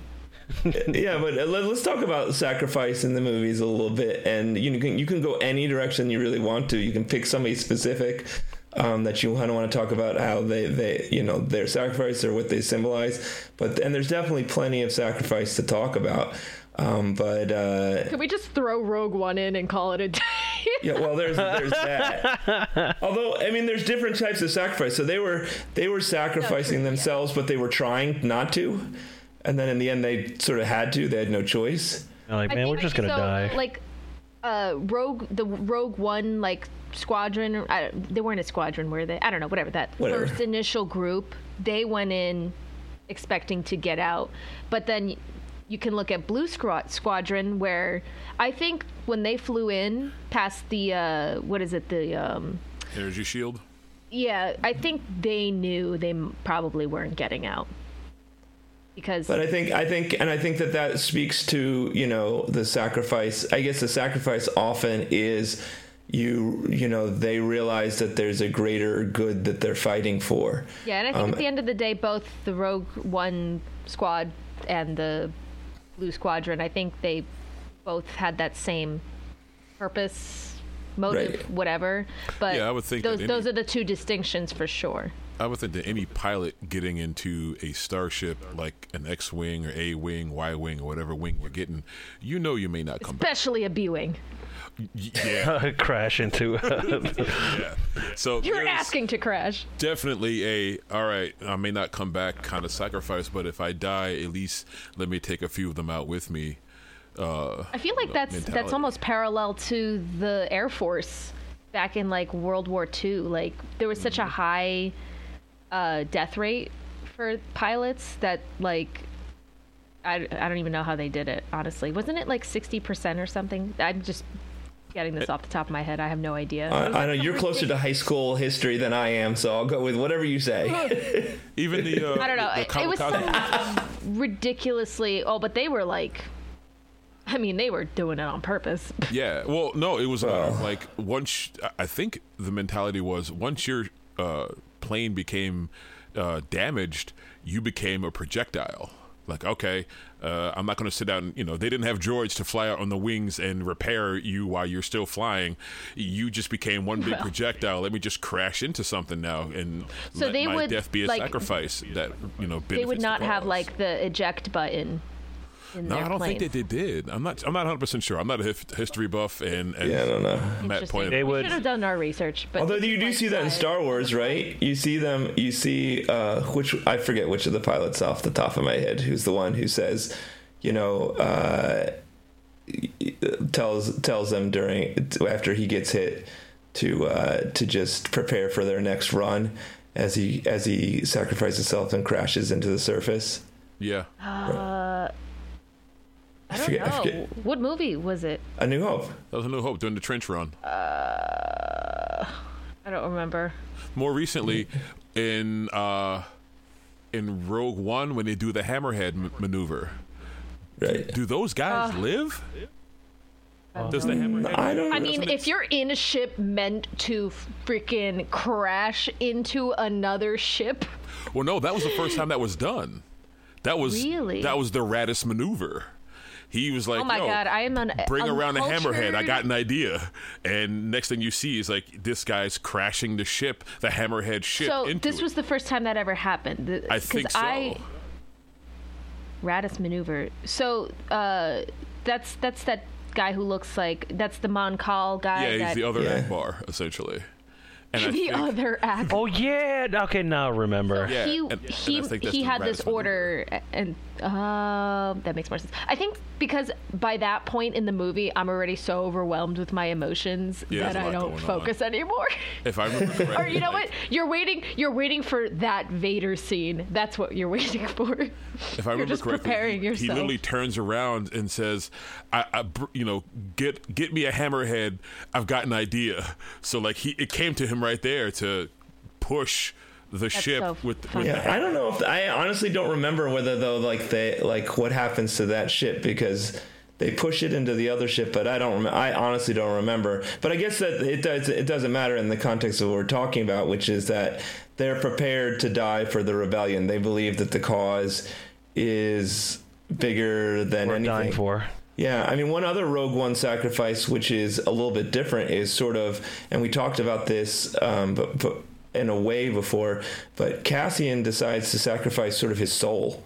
yeah, but uh, let, us talk about sacrifice in the movies a little bit, and you can you can go any direction you really want to. You can pick somebody specific um, that you kind of want to talk about how they they you know their sacrifice or what they symbolize. But and there's definitely plenty of sacrifice to talk about. Um, but uh, Can we just throw Rogue One in and call it a day? yeah, well, there's there's that. Although I mean, there's different types of sacrifice. So they were they were sacrificing themselves, but they were trying not to, and then in the end, they sort of had to. They had no choice. I'm like, I man, we're just gonna so, die. Like, uh, Rogue, the Rogue One, like squadron. I, they weren't a squadron, were they? I don't know. Whatever that Whatever. first initial group, they went in expecting to get out, but then you can look at Blue Squad- Squadron, where I think when they flew in past the uh, what is it the um, Energy shield. yeah, I think they knew they probably weren't getting out because But I think I think and I think that that speaks to you know the sacrifice. I guess the sacrifice often is you you know they realize that there's a greater good that they're fighting for. Yeah, and I think Um, at the end of the day, both the Rogue One squad and the Blue Squadron, I think they both had that same purpose, motive, Right. whatever. But Yeah, I would think those any- those are the two distinctions for sure. I would think that any pilot getting into a starship like an X-wing or A wing, Y wing, or whatever wing you're getting, you know you may not come back. Especially a B wing. Yeah, Crash into. yeah. So You're asking to crash. definitely a all right. I may not come back kind of sacrifice, but if I die, at least let me take a few of them out with me. Uh, I feel like that's that's almost parallel to the Air Force back in like World War II. Like there was such a high uh, death rate for pilots that like I, I don't even know how they did it honestly. Wasn't it like sixty percent or something? I'm just getting this off the top of my head. I have no idea. I, I know you're closer to high school history than I am, so I'll go with whatever you say. even the uh, I don't know. the It, it was kamikaze- some ridiculously. Oh, but they were like, I mean, they were doing it on purpose. Yeah. Well, no, it was uh, like once I think the mentality was once your uh, plane became uh, damaged, you became a projectile. Like, okay, uh, I'm not going to sit down. You know, they didn't have droids to fly out on the wings and repair you while you're still flying. You just became one big Well. projectile. Let me just crash into something now and So let they my would, death be a like- sacrifice that you know. they would benefits the not have like the eject button. In No, their I don't plane. think that they did. I'm not. I'm not 100 percent sure. I'm not a hif- history buff, and, and Yeah, I don't know. Matt Interesting. pointed. They we would- should have done our research, but Although you do see that in Star Wars, right? You see them. You see uh, which I forget which of the pilots off the top of my head. Who's the one who says, you know, uh, tells tells them during after he gets hit to uh, to just prepare for their next run as he as he sacrifices himself and crashes into the surface. Yeah. Uh, I don't forget- I forget. What movie was it? A New Hope. That was a New Hope during the trench run. Uh, I don't remember. More recently, in uh, in Rogue One, when they do the Hammerhead m- maneuver, right? Do those guys Uh, live? Does the Hammerhead? I don't. I mean, if you're in a ship meant to freaking crash into another ship, Well, no, that was the first time that was done. That was Really? that was the raddest maneuver. He was like, oh my "Yo, god, I am an bring around the hammerhead. I got an idea." And next thing you see is like this guy's crashing the ship, the hammerhead ship. So into this it. was the first time that ever happened. th- I 'cause think so. I, Raddus maneuver. So uh, that's that's that guy who looks like that's the Mon Cal guy. yeah, he's that, the other Ackbar essentially. And the think, other act. Oh yeah. Okay, now I remember. Yeah, he and- and he, I he had this Raddus maneuver. order and uh, that makes more sense. I think because by that point in the movie, I'm already so overwhelmed with my emotions Yeah, that there's a I lot don't going focus anymore. if I remember correctly, or you know like, what? You're waiting. You're waiting for that Vader scene. That's what you're waiting for. If I You're remember just correctly, preparing he, he literally turns around and says, I, I, you know, get get me a hammerhead. I've got an idea." So like he, it came to him right there to push the ship so with, with Yeah, I don't know if I honestly don't remember whether though like they like what happens to that ship because they push it into the other ship, but I don't. Rem- I honestly don't remember. But I guess that it does. It doesn't matter in the context of what we're talking about, which is that they're prepared to die for the rebellion. They believe that the cause is bigger than We're anything. dying for. Yeah, I mean, one other Rogue One sacrifice, which is a little bit different, is sort of, and we talked about this, um, but, but in a way before, but Cassian decides to sacrifice sort of his soul,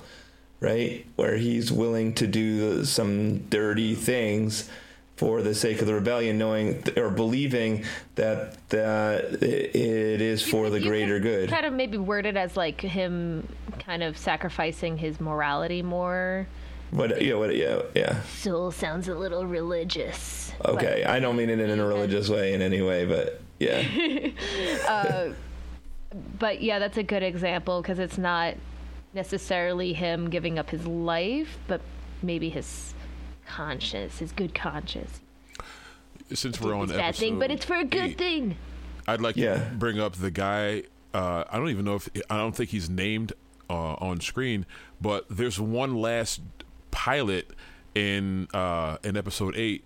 right? Where he's willing to do some dirty things for the sake of the rebellion, knowing or believing that that it is for the greater good. Kind of maybe worded as like him kind of sacrificing his morality more. What? Yeah. What? Yeah. Yeah. Soul sounds a little religious. Okay. I don't mean it in a religious way in any way, but yeah. uh, but yeah, that's a good example because it's not necessarily him giving up his life, but maybe his conscience, his good conscience. since we're on It's a bad thing, but it's for a good eight, thing. I'd like Yeah. to bring up the guy. Uh, I don't even know if I don't think he's named uh, on screen, but there's one last pilot in uh, in episode eight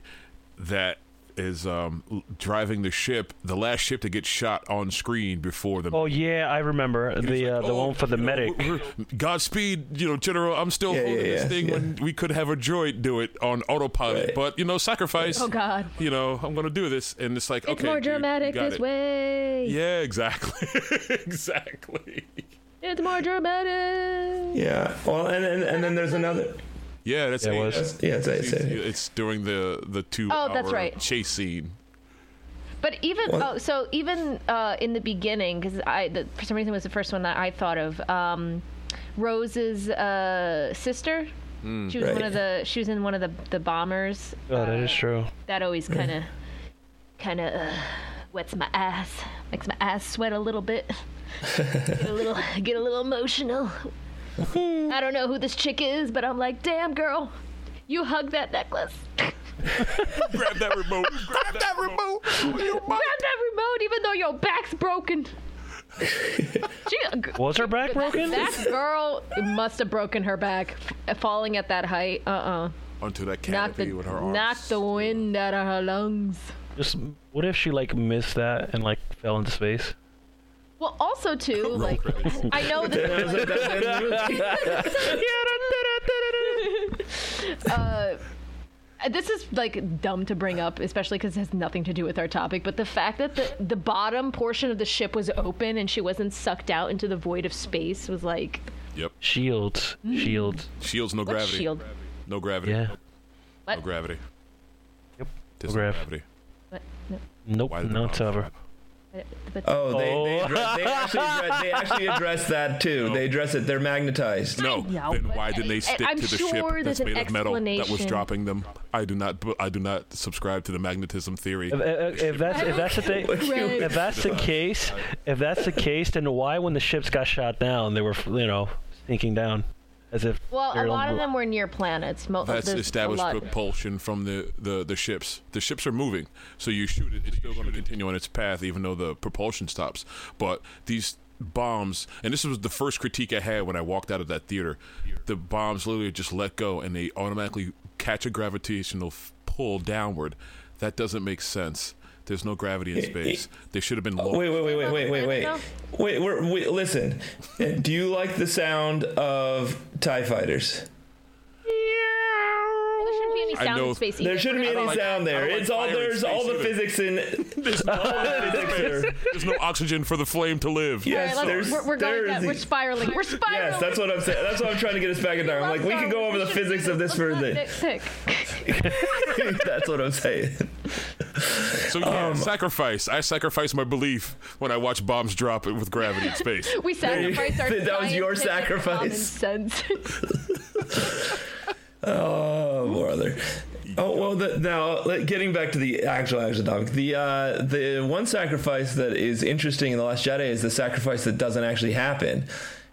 that is um, driving the ship, the last ship to get shot on screen before the. Oh yeah, I remember the uh, the "Oh, one for the you know, medic. we're- we're- Godspeed, you know, General. I'm still Yeah, holding yeah, this yeah, thing yeah. when we could have a droid do it on autopilot. Right. But you know, sacrifice. Oh God, You know, I'm going to do this, and it's like okay it's okay, more dramatic got this it. way. Yeah, exactly, exactly. It's more dramatic. Yeah. Well, and and, and then there's another. Yeah, that's Yeah, it eight. was. That's, yeah. It's, it's, It's, it's during the the two Oh, that's hour right. chase scene. But even What? oh, so even uh, in the beginning, because I the, for some reason it was the first one that I thought of. Um, Rose's uh, sister. Mm. She was one of the. She was in one of the the bombers. Oh, that is true. That always kind of, kind of uh, wets my ass, makes my ass sweat a little bit. get a little, get a little emotional. I don't know who this chick is, but I'm like, damn girl, you hug that necklace. Grab that remote. Grab that remote. Grab that remote, even though your back's broken. she, Was her back broken? that girl must have broken her back falling at that height. Uh-uh. Onto that Knock canopy the, with her arms. knock the wind out of her lungs. Just what if she like missed that and like fell into space? Well, also too, like I know that. uh, this is like dumb to bring up, especially because it has nothing to do with our topic. But the fact that the the bottom portion of the ship was open and she wasn't sucked out into the void of space was like, Yep. Shields, shields. Shields, no What's gravity. shield? No gravity. Yeah. what? No gravity. Yep. There's No no gravity. what? No. Nope. Why did No the cover. Bomb But Oh, they they, oh. address, they actually address, they actually address that too. They address it. They're magnetized. No, know, then why didn't they stick I'm to the sure ship there's that's made of metal that was dropping them? I do not. I do not subscribe to the magnetism theory. If, if, if that's if that's the thing, if that's the case, if that's the case, then why when the ships got shot down, they were you know sinking down, as if well, a lot of them were near planets. Mo- That's there's established propulsion from the, the, the ships. The ships are moving, so you shoot it, it's still going to continue on its path, even though the propulsion stops. But these bombs, and this was the first critique I had when I walked out of that theater. The bombs literally just let go, and they automatically catch a gravitational pull downward. That doesn't make sense. There's no gravity in space. They should have been low. Wait, wait, wait, wait, wait, wait, wait, wait. We're, wait listen. Do you like the sound of Tie Fighters? There shouldn't be any sound know- in space. There shouldn't be any like- sound there. don't like It's all there's all the either. physics in. There's all the physics are. There's no oxygen for the flame to live. Yes, right, there's. we're, we're going. there we're spiraling. We're spiraling. Yes, that's what I'm saying. That's what I'm trying to get us back in time. I'm like, we could go over the physics of this for the. Nitpick. That's what I'm saying. So yeah, Um, sacrifice. I sacrifice my belief when I watch bombs drop with gravity in space. We sacrificed our That was your scientific common sacrifice. sense. Oh, brother. Oh well. The, now, getting back to the actual action topic, the uh, the one sacrifice that is interesting in the Last Jedi is the sacrifice that doesn't actually happen,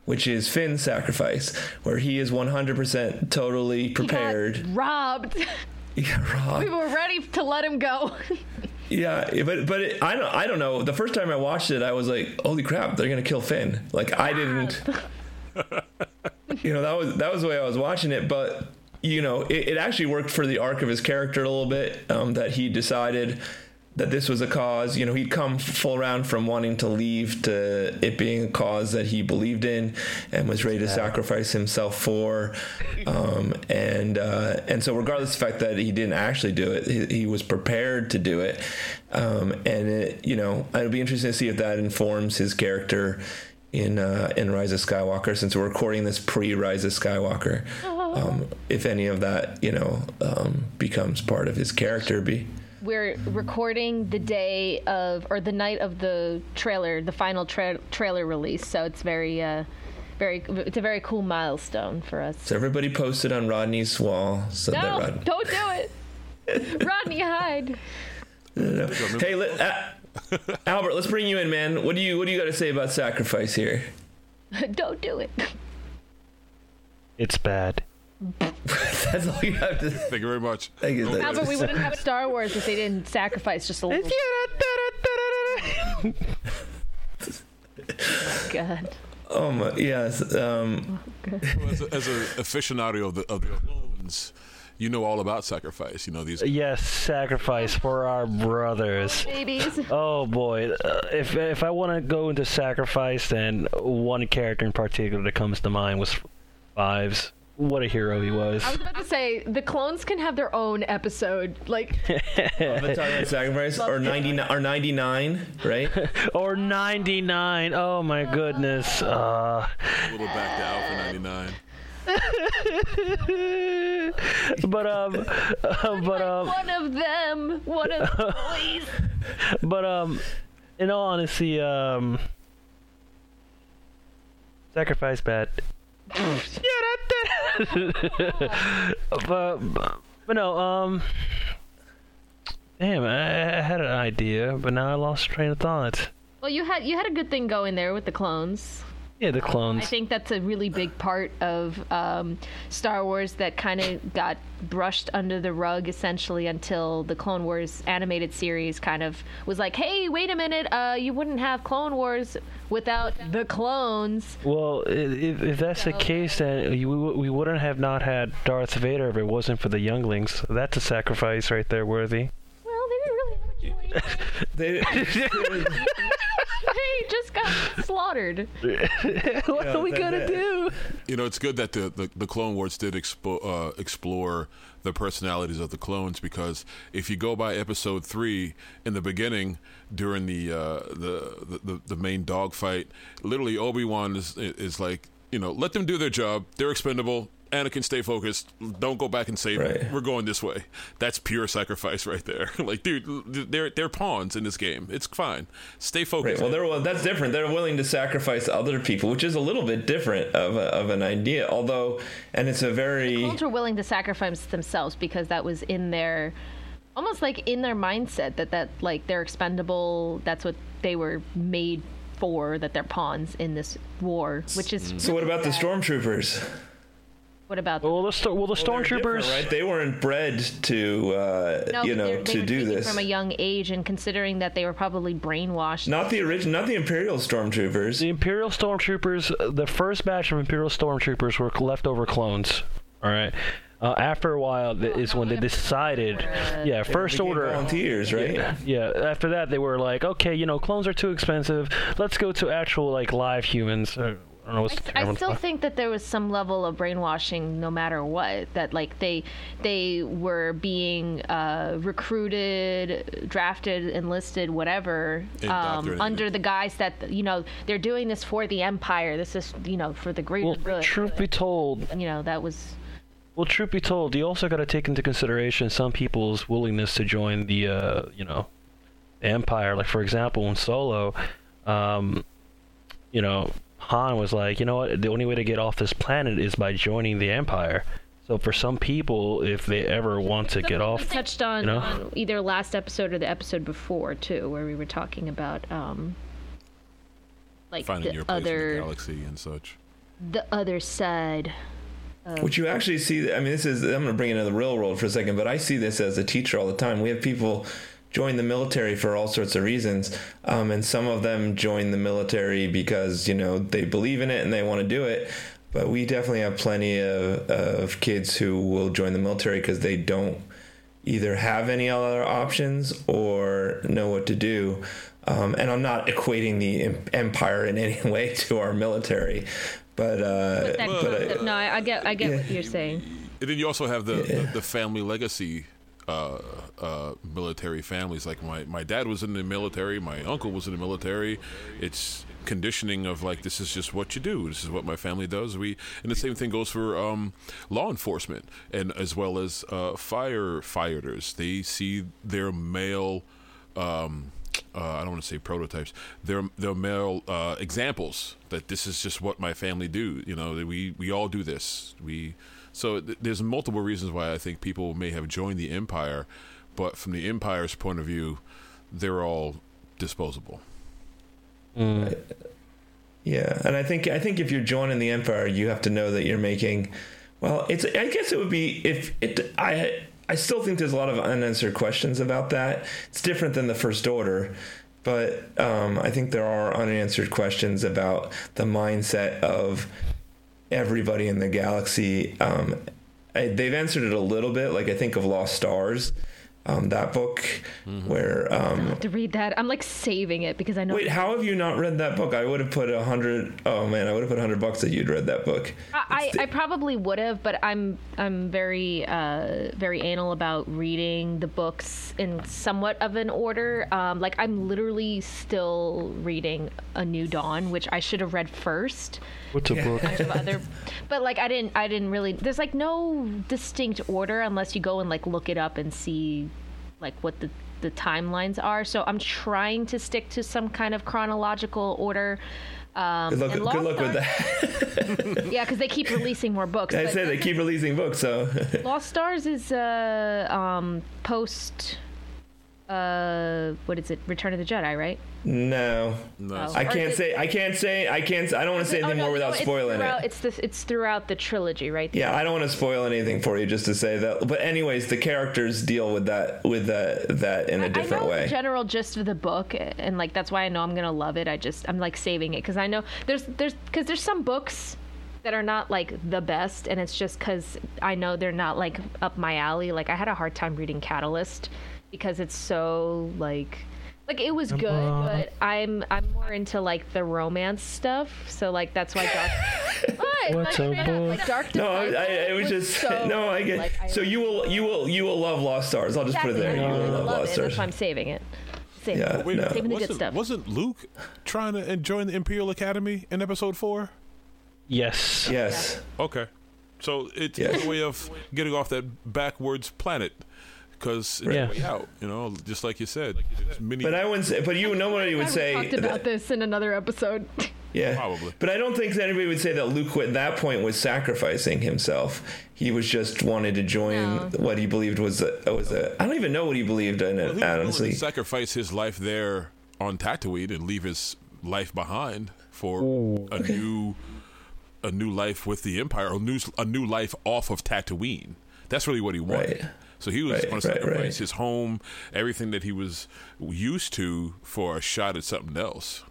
which is Finn's sacrifice, where he is 100% totally prepared. Robbed. Yeah, Rob. We were ready to let him go. Yeah, but but it, I don't I don't know. The first time I watched it, I was like, "Holy crap, they're gonna kill Finn!" Like I didn't. you know that was that was the way I was watching it, but you know it, it actually worked for the arc of his character a little bit. Um, that he decided that this was a cause. You know, he'd come full round from wanting to leave to it being a cause that he believed in and was ready to sacrifice himself for. Um, and uh, and so, regardless of the fact that he didn't actually do it, he, he was prepared to do it. Um, and it, you know, it'll be interesting to see if that informs his character in uh, in Rise of Skywalker. Since we're recording this pre Rise of Skywalker, um, if any of that, you know, um, becomes part of his character, be. We're recording the day of, or the night of the trailer, the final tra- trailer release. So it's very, uh, very, it's a very cool milestone for us. So everybody posted on Rodney's wall so that No, Rod- don't do it, Rodney Hide. No, no. Hey, let, uh, Albert, let's bring you in, man. What do you what do you got to say about sacrifice here? don't do it. It's bad. That's all you have to. Thank you very much. Thank you. thank Albert, we wouldn't have Star Wars if they didn't sacrifice just a little. God. Oh my, yes. Um, As a, as a aficionado of the of the clones, you know all about sacrifice. You know these. Yes, sacrifice for our brothers. Babies. Oh boy, uh, if if I want to go into sacrifice, then one character in particular that comes to mind was Fives. What a hero he was. I was about to say the clones can have their own episode. Like Avatar and sacrifice or ninety nine or ninety nine, right? or 99. Oh my goodness. Uh, A little back to Alpha 99. but um, uh, but um, one of them, one of the boys. but um, in all honesty, um, sacrifice bad. but, but no, um, damn, I, I had an idea, but now I lost train of thought. Well, you had you had a good thing going there with the clones. Yeah, the clones. I think that's a really big part of um, Star Wars that kind of got brushed under the rug essentially until the Clone Wars animated series kind of was like, hey, wait a minute, uh, you wouldn't have Clone Wars without the clones. Well, if, if that's the case, then you, we, we wouldn't have not had Darth Vader if it wasn't for the younglings. That's a sacrifice right there, worthy. Well, they didn't really have a choice. They, they just got slaughtered. what are we gonna do? You know, it's good that the, the, the Clone Wars did expo- uh, explore the personalities of the clones because if you go by Episode three in the beginning during the uh, the, the the main dogfight, literally Obi Wan is is like. You know, let them do their job. They're expendable. Anakin, stay focused. Don't go back and save Right. him. We're going this way. That's pure sacrifice right there. like, dude, they're they're pawns in this game. It's fine. Stay Right. focused. Well, they're well, that's different. They're willing to sacrifice other people, which is a little bit different of a, of an idea. Although, and it's a very Clones were willing to sacrifice themselves because that was in their, almost like in their mindset that that like they're expendable. That's what they were made for. That they're pawns in this war, which is. So what about the stormtroopers? What about Well, the sto- well the Well, stormtroopers. right? They weren't bred to, uh, No, you know, they're- to were do this. from a young age, and considering that they were probably brainwashed. Not the original, not the Imperial stormtroopers. The Imperial stormtroopers, uh, the first batch of Imperial stormtroopers were leftover clones. All right. Uh, after a while, th- is when they decided. Yeah, first became order. volunteers, right? Yeah, yeah. After that, they were like, okay, you know, clones are too expensive. Let's go to actual like live humans. Uh, I don't know what's I I'm still looking think that there was some level of brainwashing, no matter what. That like they they were being uh, recruited, drafted, enlisted, whatever, um, under the guise that you know they're doing this for the empire. This is you know for the greater Well, good. truth be told, you know that was Well, truth be told, you also got to take into consideration some people's willingness to join the, uh, you know, the Empire. Like, for example, in Solo, um, you know, Han was like, you know what, the only way to get off this planet is by joining the Empire. So for some people, if they ever want to get we off, touched on, you know? on either last episode or the episode before too, where we were talking about um, like Finding the your place in other the galaxy and such. the other side. Of, Which you actually see, I mean, this is, I'm going to bring it into the real world for a second, but I see this as a teacher all the time. We have people join the military for all sorts of reasons, um, and some of them join the military because, you know, they believe in it and they want to do it. But we definitely have plenty of, of kids who will join the military because they don't either have any other options or know what to do. Um, and I'm not equating the empire in any way to our military, but uh, But that but I, no, I, I get, I get what you're saying. And then you also have the the, the family legacy uh, uh, military families. Like my, my dad was in the military, my uncle was in the military. It's conditioning of like this is just what you do. This is what my family does. We and the same thing goes for um, law enforcement and as well as uh, firefighters. They see their male. Um, uh, I don't want to say prototypes. They're they're male uh, examples that this is just what my family do. You know, we we all do this. We so th- there's multiple reasons why I think people may have joined the empire, but from the empire's point of view, they're all disposable. Yeah, and I think I think if you're joining the empire, you have to know that you're making. Well, it's I guess it would be if it I I still think there's a lot of unanswered questions about that. It's different than the first order, but um, I think there are unanswered questions about the mindset of everybody in the galaxy. Um, I, they've answered it a little bit, like I think of Lost Stars, um, that book, where um, To read that, I'm like saving it because I know. Wait, how have you not read that book? I would have put a hundred. Oh man, I would have put a hundred bucks that you'd read that book. I, I, I probably would have, but I'm I'm very uh, very anal about reading the books in somewhat of an order. Um, like I'm literally still reading A New Dawn, which I should have read first. What's a book? bunch of other but like i didn't i didn't really there's like no distinct order unless you go and like look it up and see like what the the timelines are so i'm trying to stick to some kind of chronological order um Good luck. Good Lost luck with that. yeah because they keep releasing more books I but said they keep releasing books, so lost stars is uh um post uh what is it return of the jedi right no, No, Oh. I can't say. I can't say. I can't. I don't want to say Oh, anything no, more without it's spoiling throughout, it. it's this it's throughout the trilogy right Yeah, I don't want to spoil anything for you, just to say that. But anyways, the characters deal with that with that that in a different I know way. the general gist of the book, and like that's why I know I'm gonna love it. I just I'm like saving it because I know there's there's because there's some books that are not like the best, and it's just because I know they're not like up my alley. Like I had a hard time reading Catalyst because it's so like like it was good, uh, but I'm I'm more into like the romance stuff. So like that's why Dark. What? What's like, up, like, Dark No, I, Disciple I, it was just so, no. I get. like, I- so you will you will you will love Lost Stars. I'll just put it there. You will love, love Lost it. Stars. That's why I'm saving it. Saving Yeah, it. Wait, no. Saving the good wasn't, stuff. wasn't Luke trying to join the Imperial Academy in Episode Four? Yes. Yes. Okay. So it's Yeah. a way of getting off that backwards planet because it's Right. a way out. You know, just like you said. There's many, But I wouldn't say. But you, nobody would we say. talked about that- this in another episode. yeah, Probably. But I don't think that anybody would say that Luke at that point was sacrificing himself. He was just wanted to join No. what he believed was a, was a. I don't even know what he believed in Well, he honestly, to sacrifice his life there on Tatooine and leave his life behind for a new a new life with the Empire, or new a new life off of Tatooine. That's really what he wanted. Right. So he was Right, going to right, sacrifice right. his home, everything that he was used to, for a shot at something else.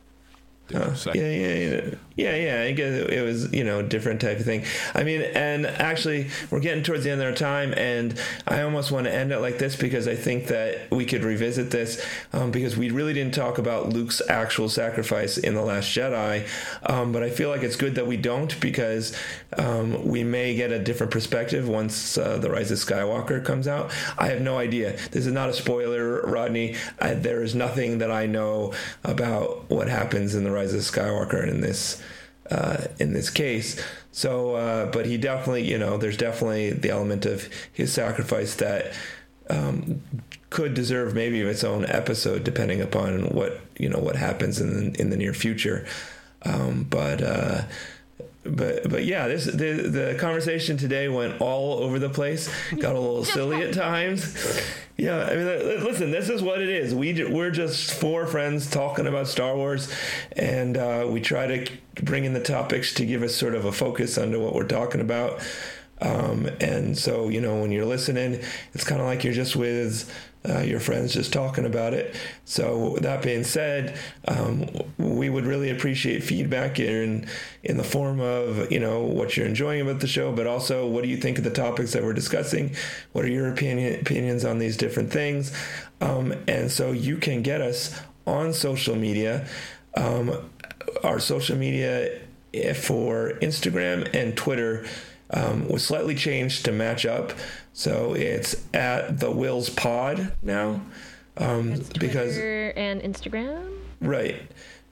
Yeah, yeah, yeah, yeah, yeah. I guess it was, you know, a different type of thing. I mean, and actually, we're getting towards the end of our time, and I almost want to end it like this because I think that we could revisit this um, because we really didn't talk about Luke's actual sacrifice in the Last Jedi, um, but I feel like it's good that we don't because um, we may get a different perspective once uh, the Rise of Skywalker comes out. I have no idea. This is not a spoiler, Rodney. I, there is nothing that I know about what happens in the Rise of Skywalker in this uh, in this case. So, uh, but he definitely, you know, there's definitely the element of his sacrifice that um, could deserve maybe its own episode, depending upon what you know what happens in in the near future. Um, but. But but yeah, this the the conversation today went all over the place. Got a little silly at times. Yeah, I mean, listen, this is what it is. We we're just four friends talking about Star Wars, and uh, we try to bring in the topics to give us sort of a focus onto what we're talking about. Um, and so, you know, when you're listening, it's kind of like you're just with uh, your friends just talking about it. So, that being said, um, we would really appreciate feedback in in the form of you know what you're enjoying about the show, but also what do you think of the topics that we're discussing? What are your opinion, opinions on these different things? Um, and so, you can get us on social media. Um, our social media eh, for Instagram and Twitter um, was slightly changed to match up. So it's at the Whills Pod now. Um, because Twitter and Instagram. right.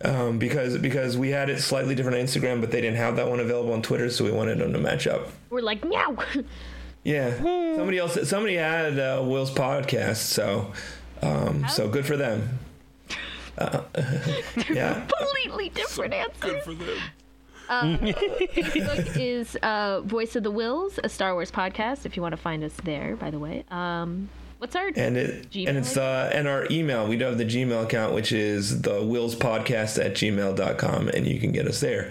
Um, because because we had it slightly different on Instagram, but they didn't have that one available on Twitter, so we wanted them to match up. We're like meow. Yeah, somebody else, somebody had uh, Whills podcast, so um, so good for them. Uh, yeah, Completely different answer. Good for them. Uh, Facebook is uh, Voice of the Whills, a Star Wars podcast. If you want to find us there, by the way. Um, what's our and it Gmail and it's uh and our email we do have the gmail account which is the whills podcast at gmail.com and you can get us there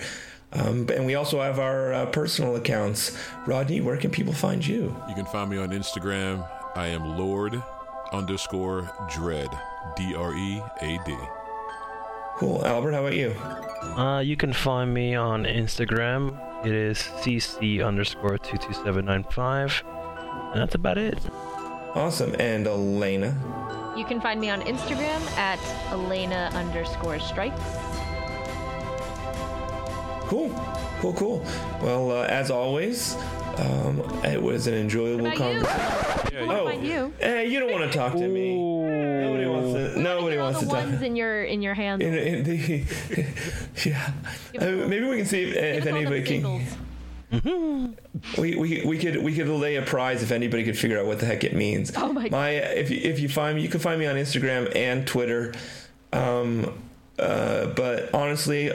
um, and we also have our uh, personal accounts rodney where can people find you You can find me on Instagram. I am Lord underscore Dread. D R E A D. cool. Albert how about you? Uh, you can find me on Instagram. It is cc underscore two two seven nine five, and that's about it. awesome. And elena? You can find me on Instagram at Elena underscore strikes. cool. Cool cool. Well uh, as always um, it was an enjoyable What about you? conversation What about you? hey you don't want to talk to me nobody wants to nobody wants to talk ones in your in your hands. in, in the, yeah Uh, maybe we can see if, if anybody can we, we, we could we could lay a prize if anybody could figure out what the heck it means. Oh my my if you, if you find me, you can find me on Instagram and Twitter. Um, uh, but honestly,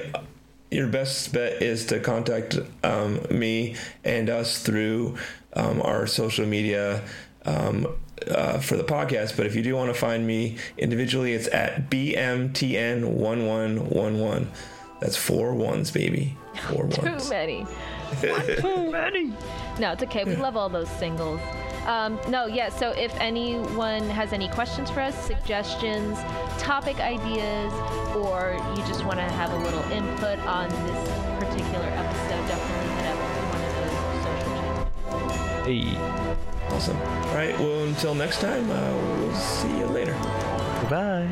your best bet is to contact um, me and us through um, our social media. Um, uh, for the podcast, but if you do want to find me individually, it's at BMTN1111. That's four ones, baby. Four Too many. Too many. No, it's okay. We love all those singles. Um, no, yeah. So if anyone has any questions for us, suggestions, topic ideas, or you just want to have a little input on this particular episode, definitely hit up to one of those social channels. Hey, Awesome. All right. Well, until next time, uh, we'll see you later. goodbye.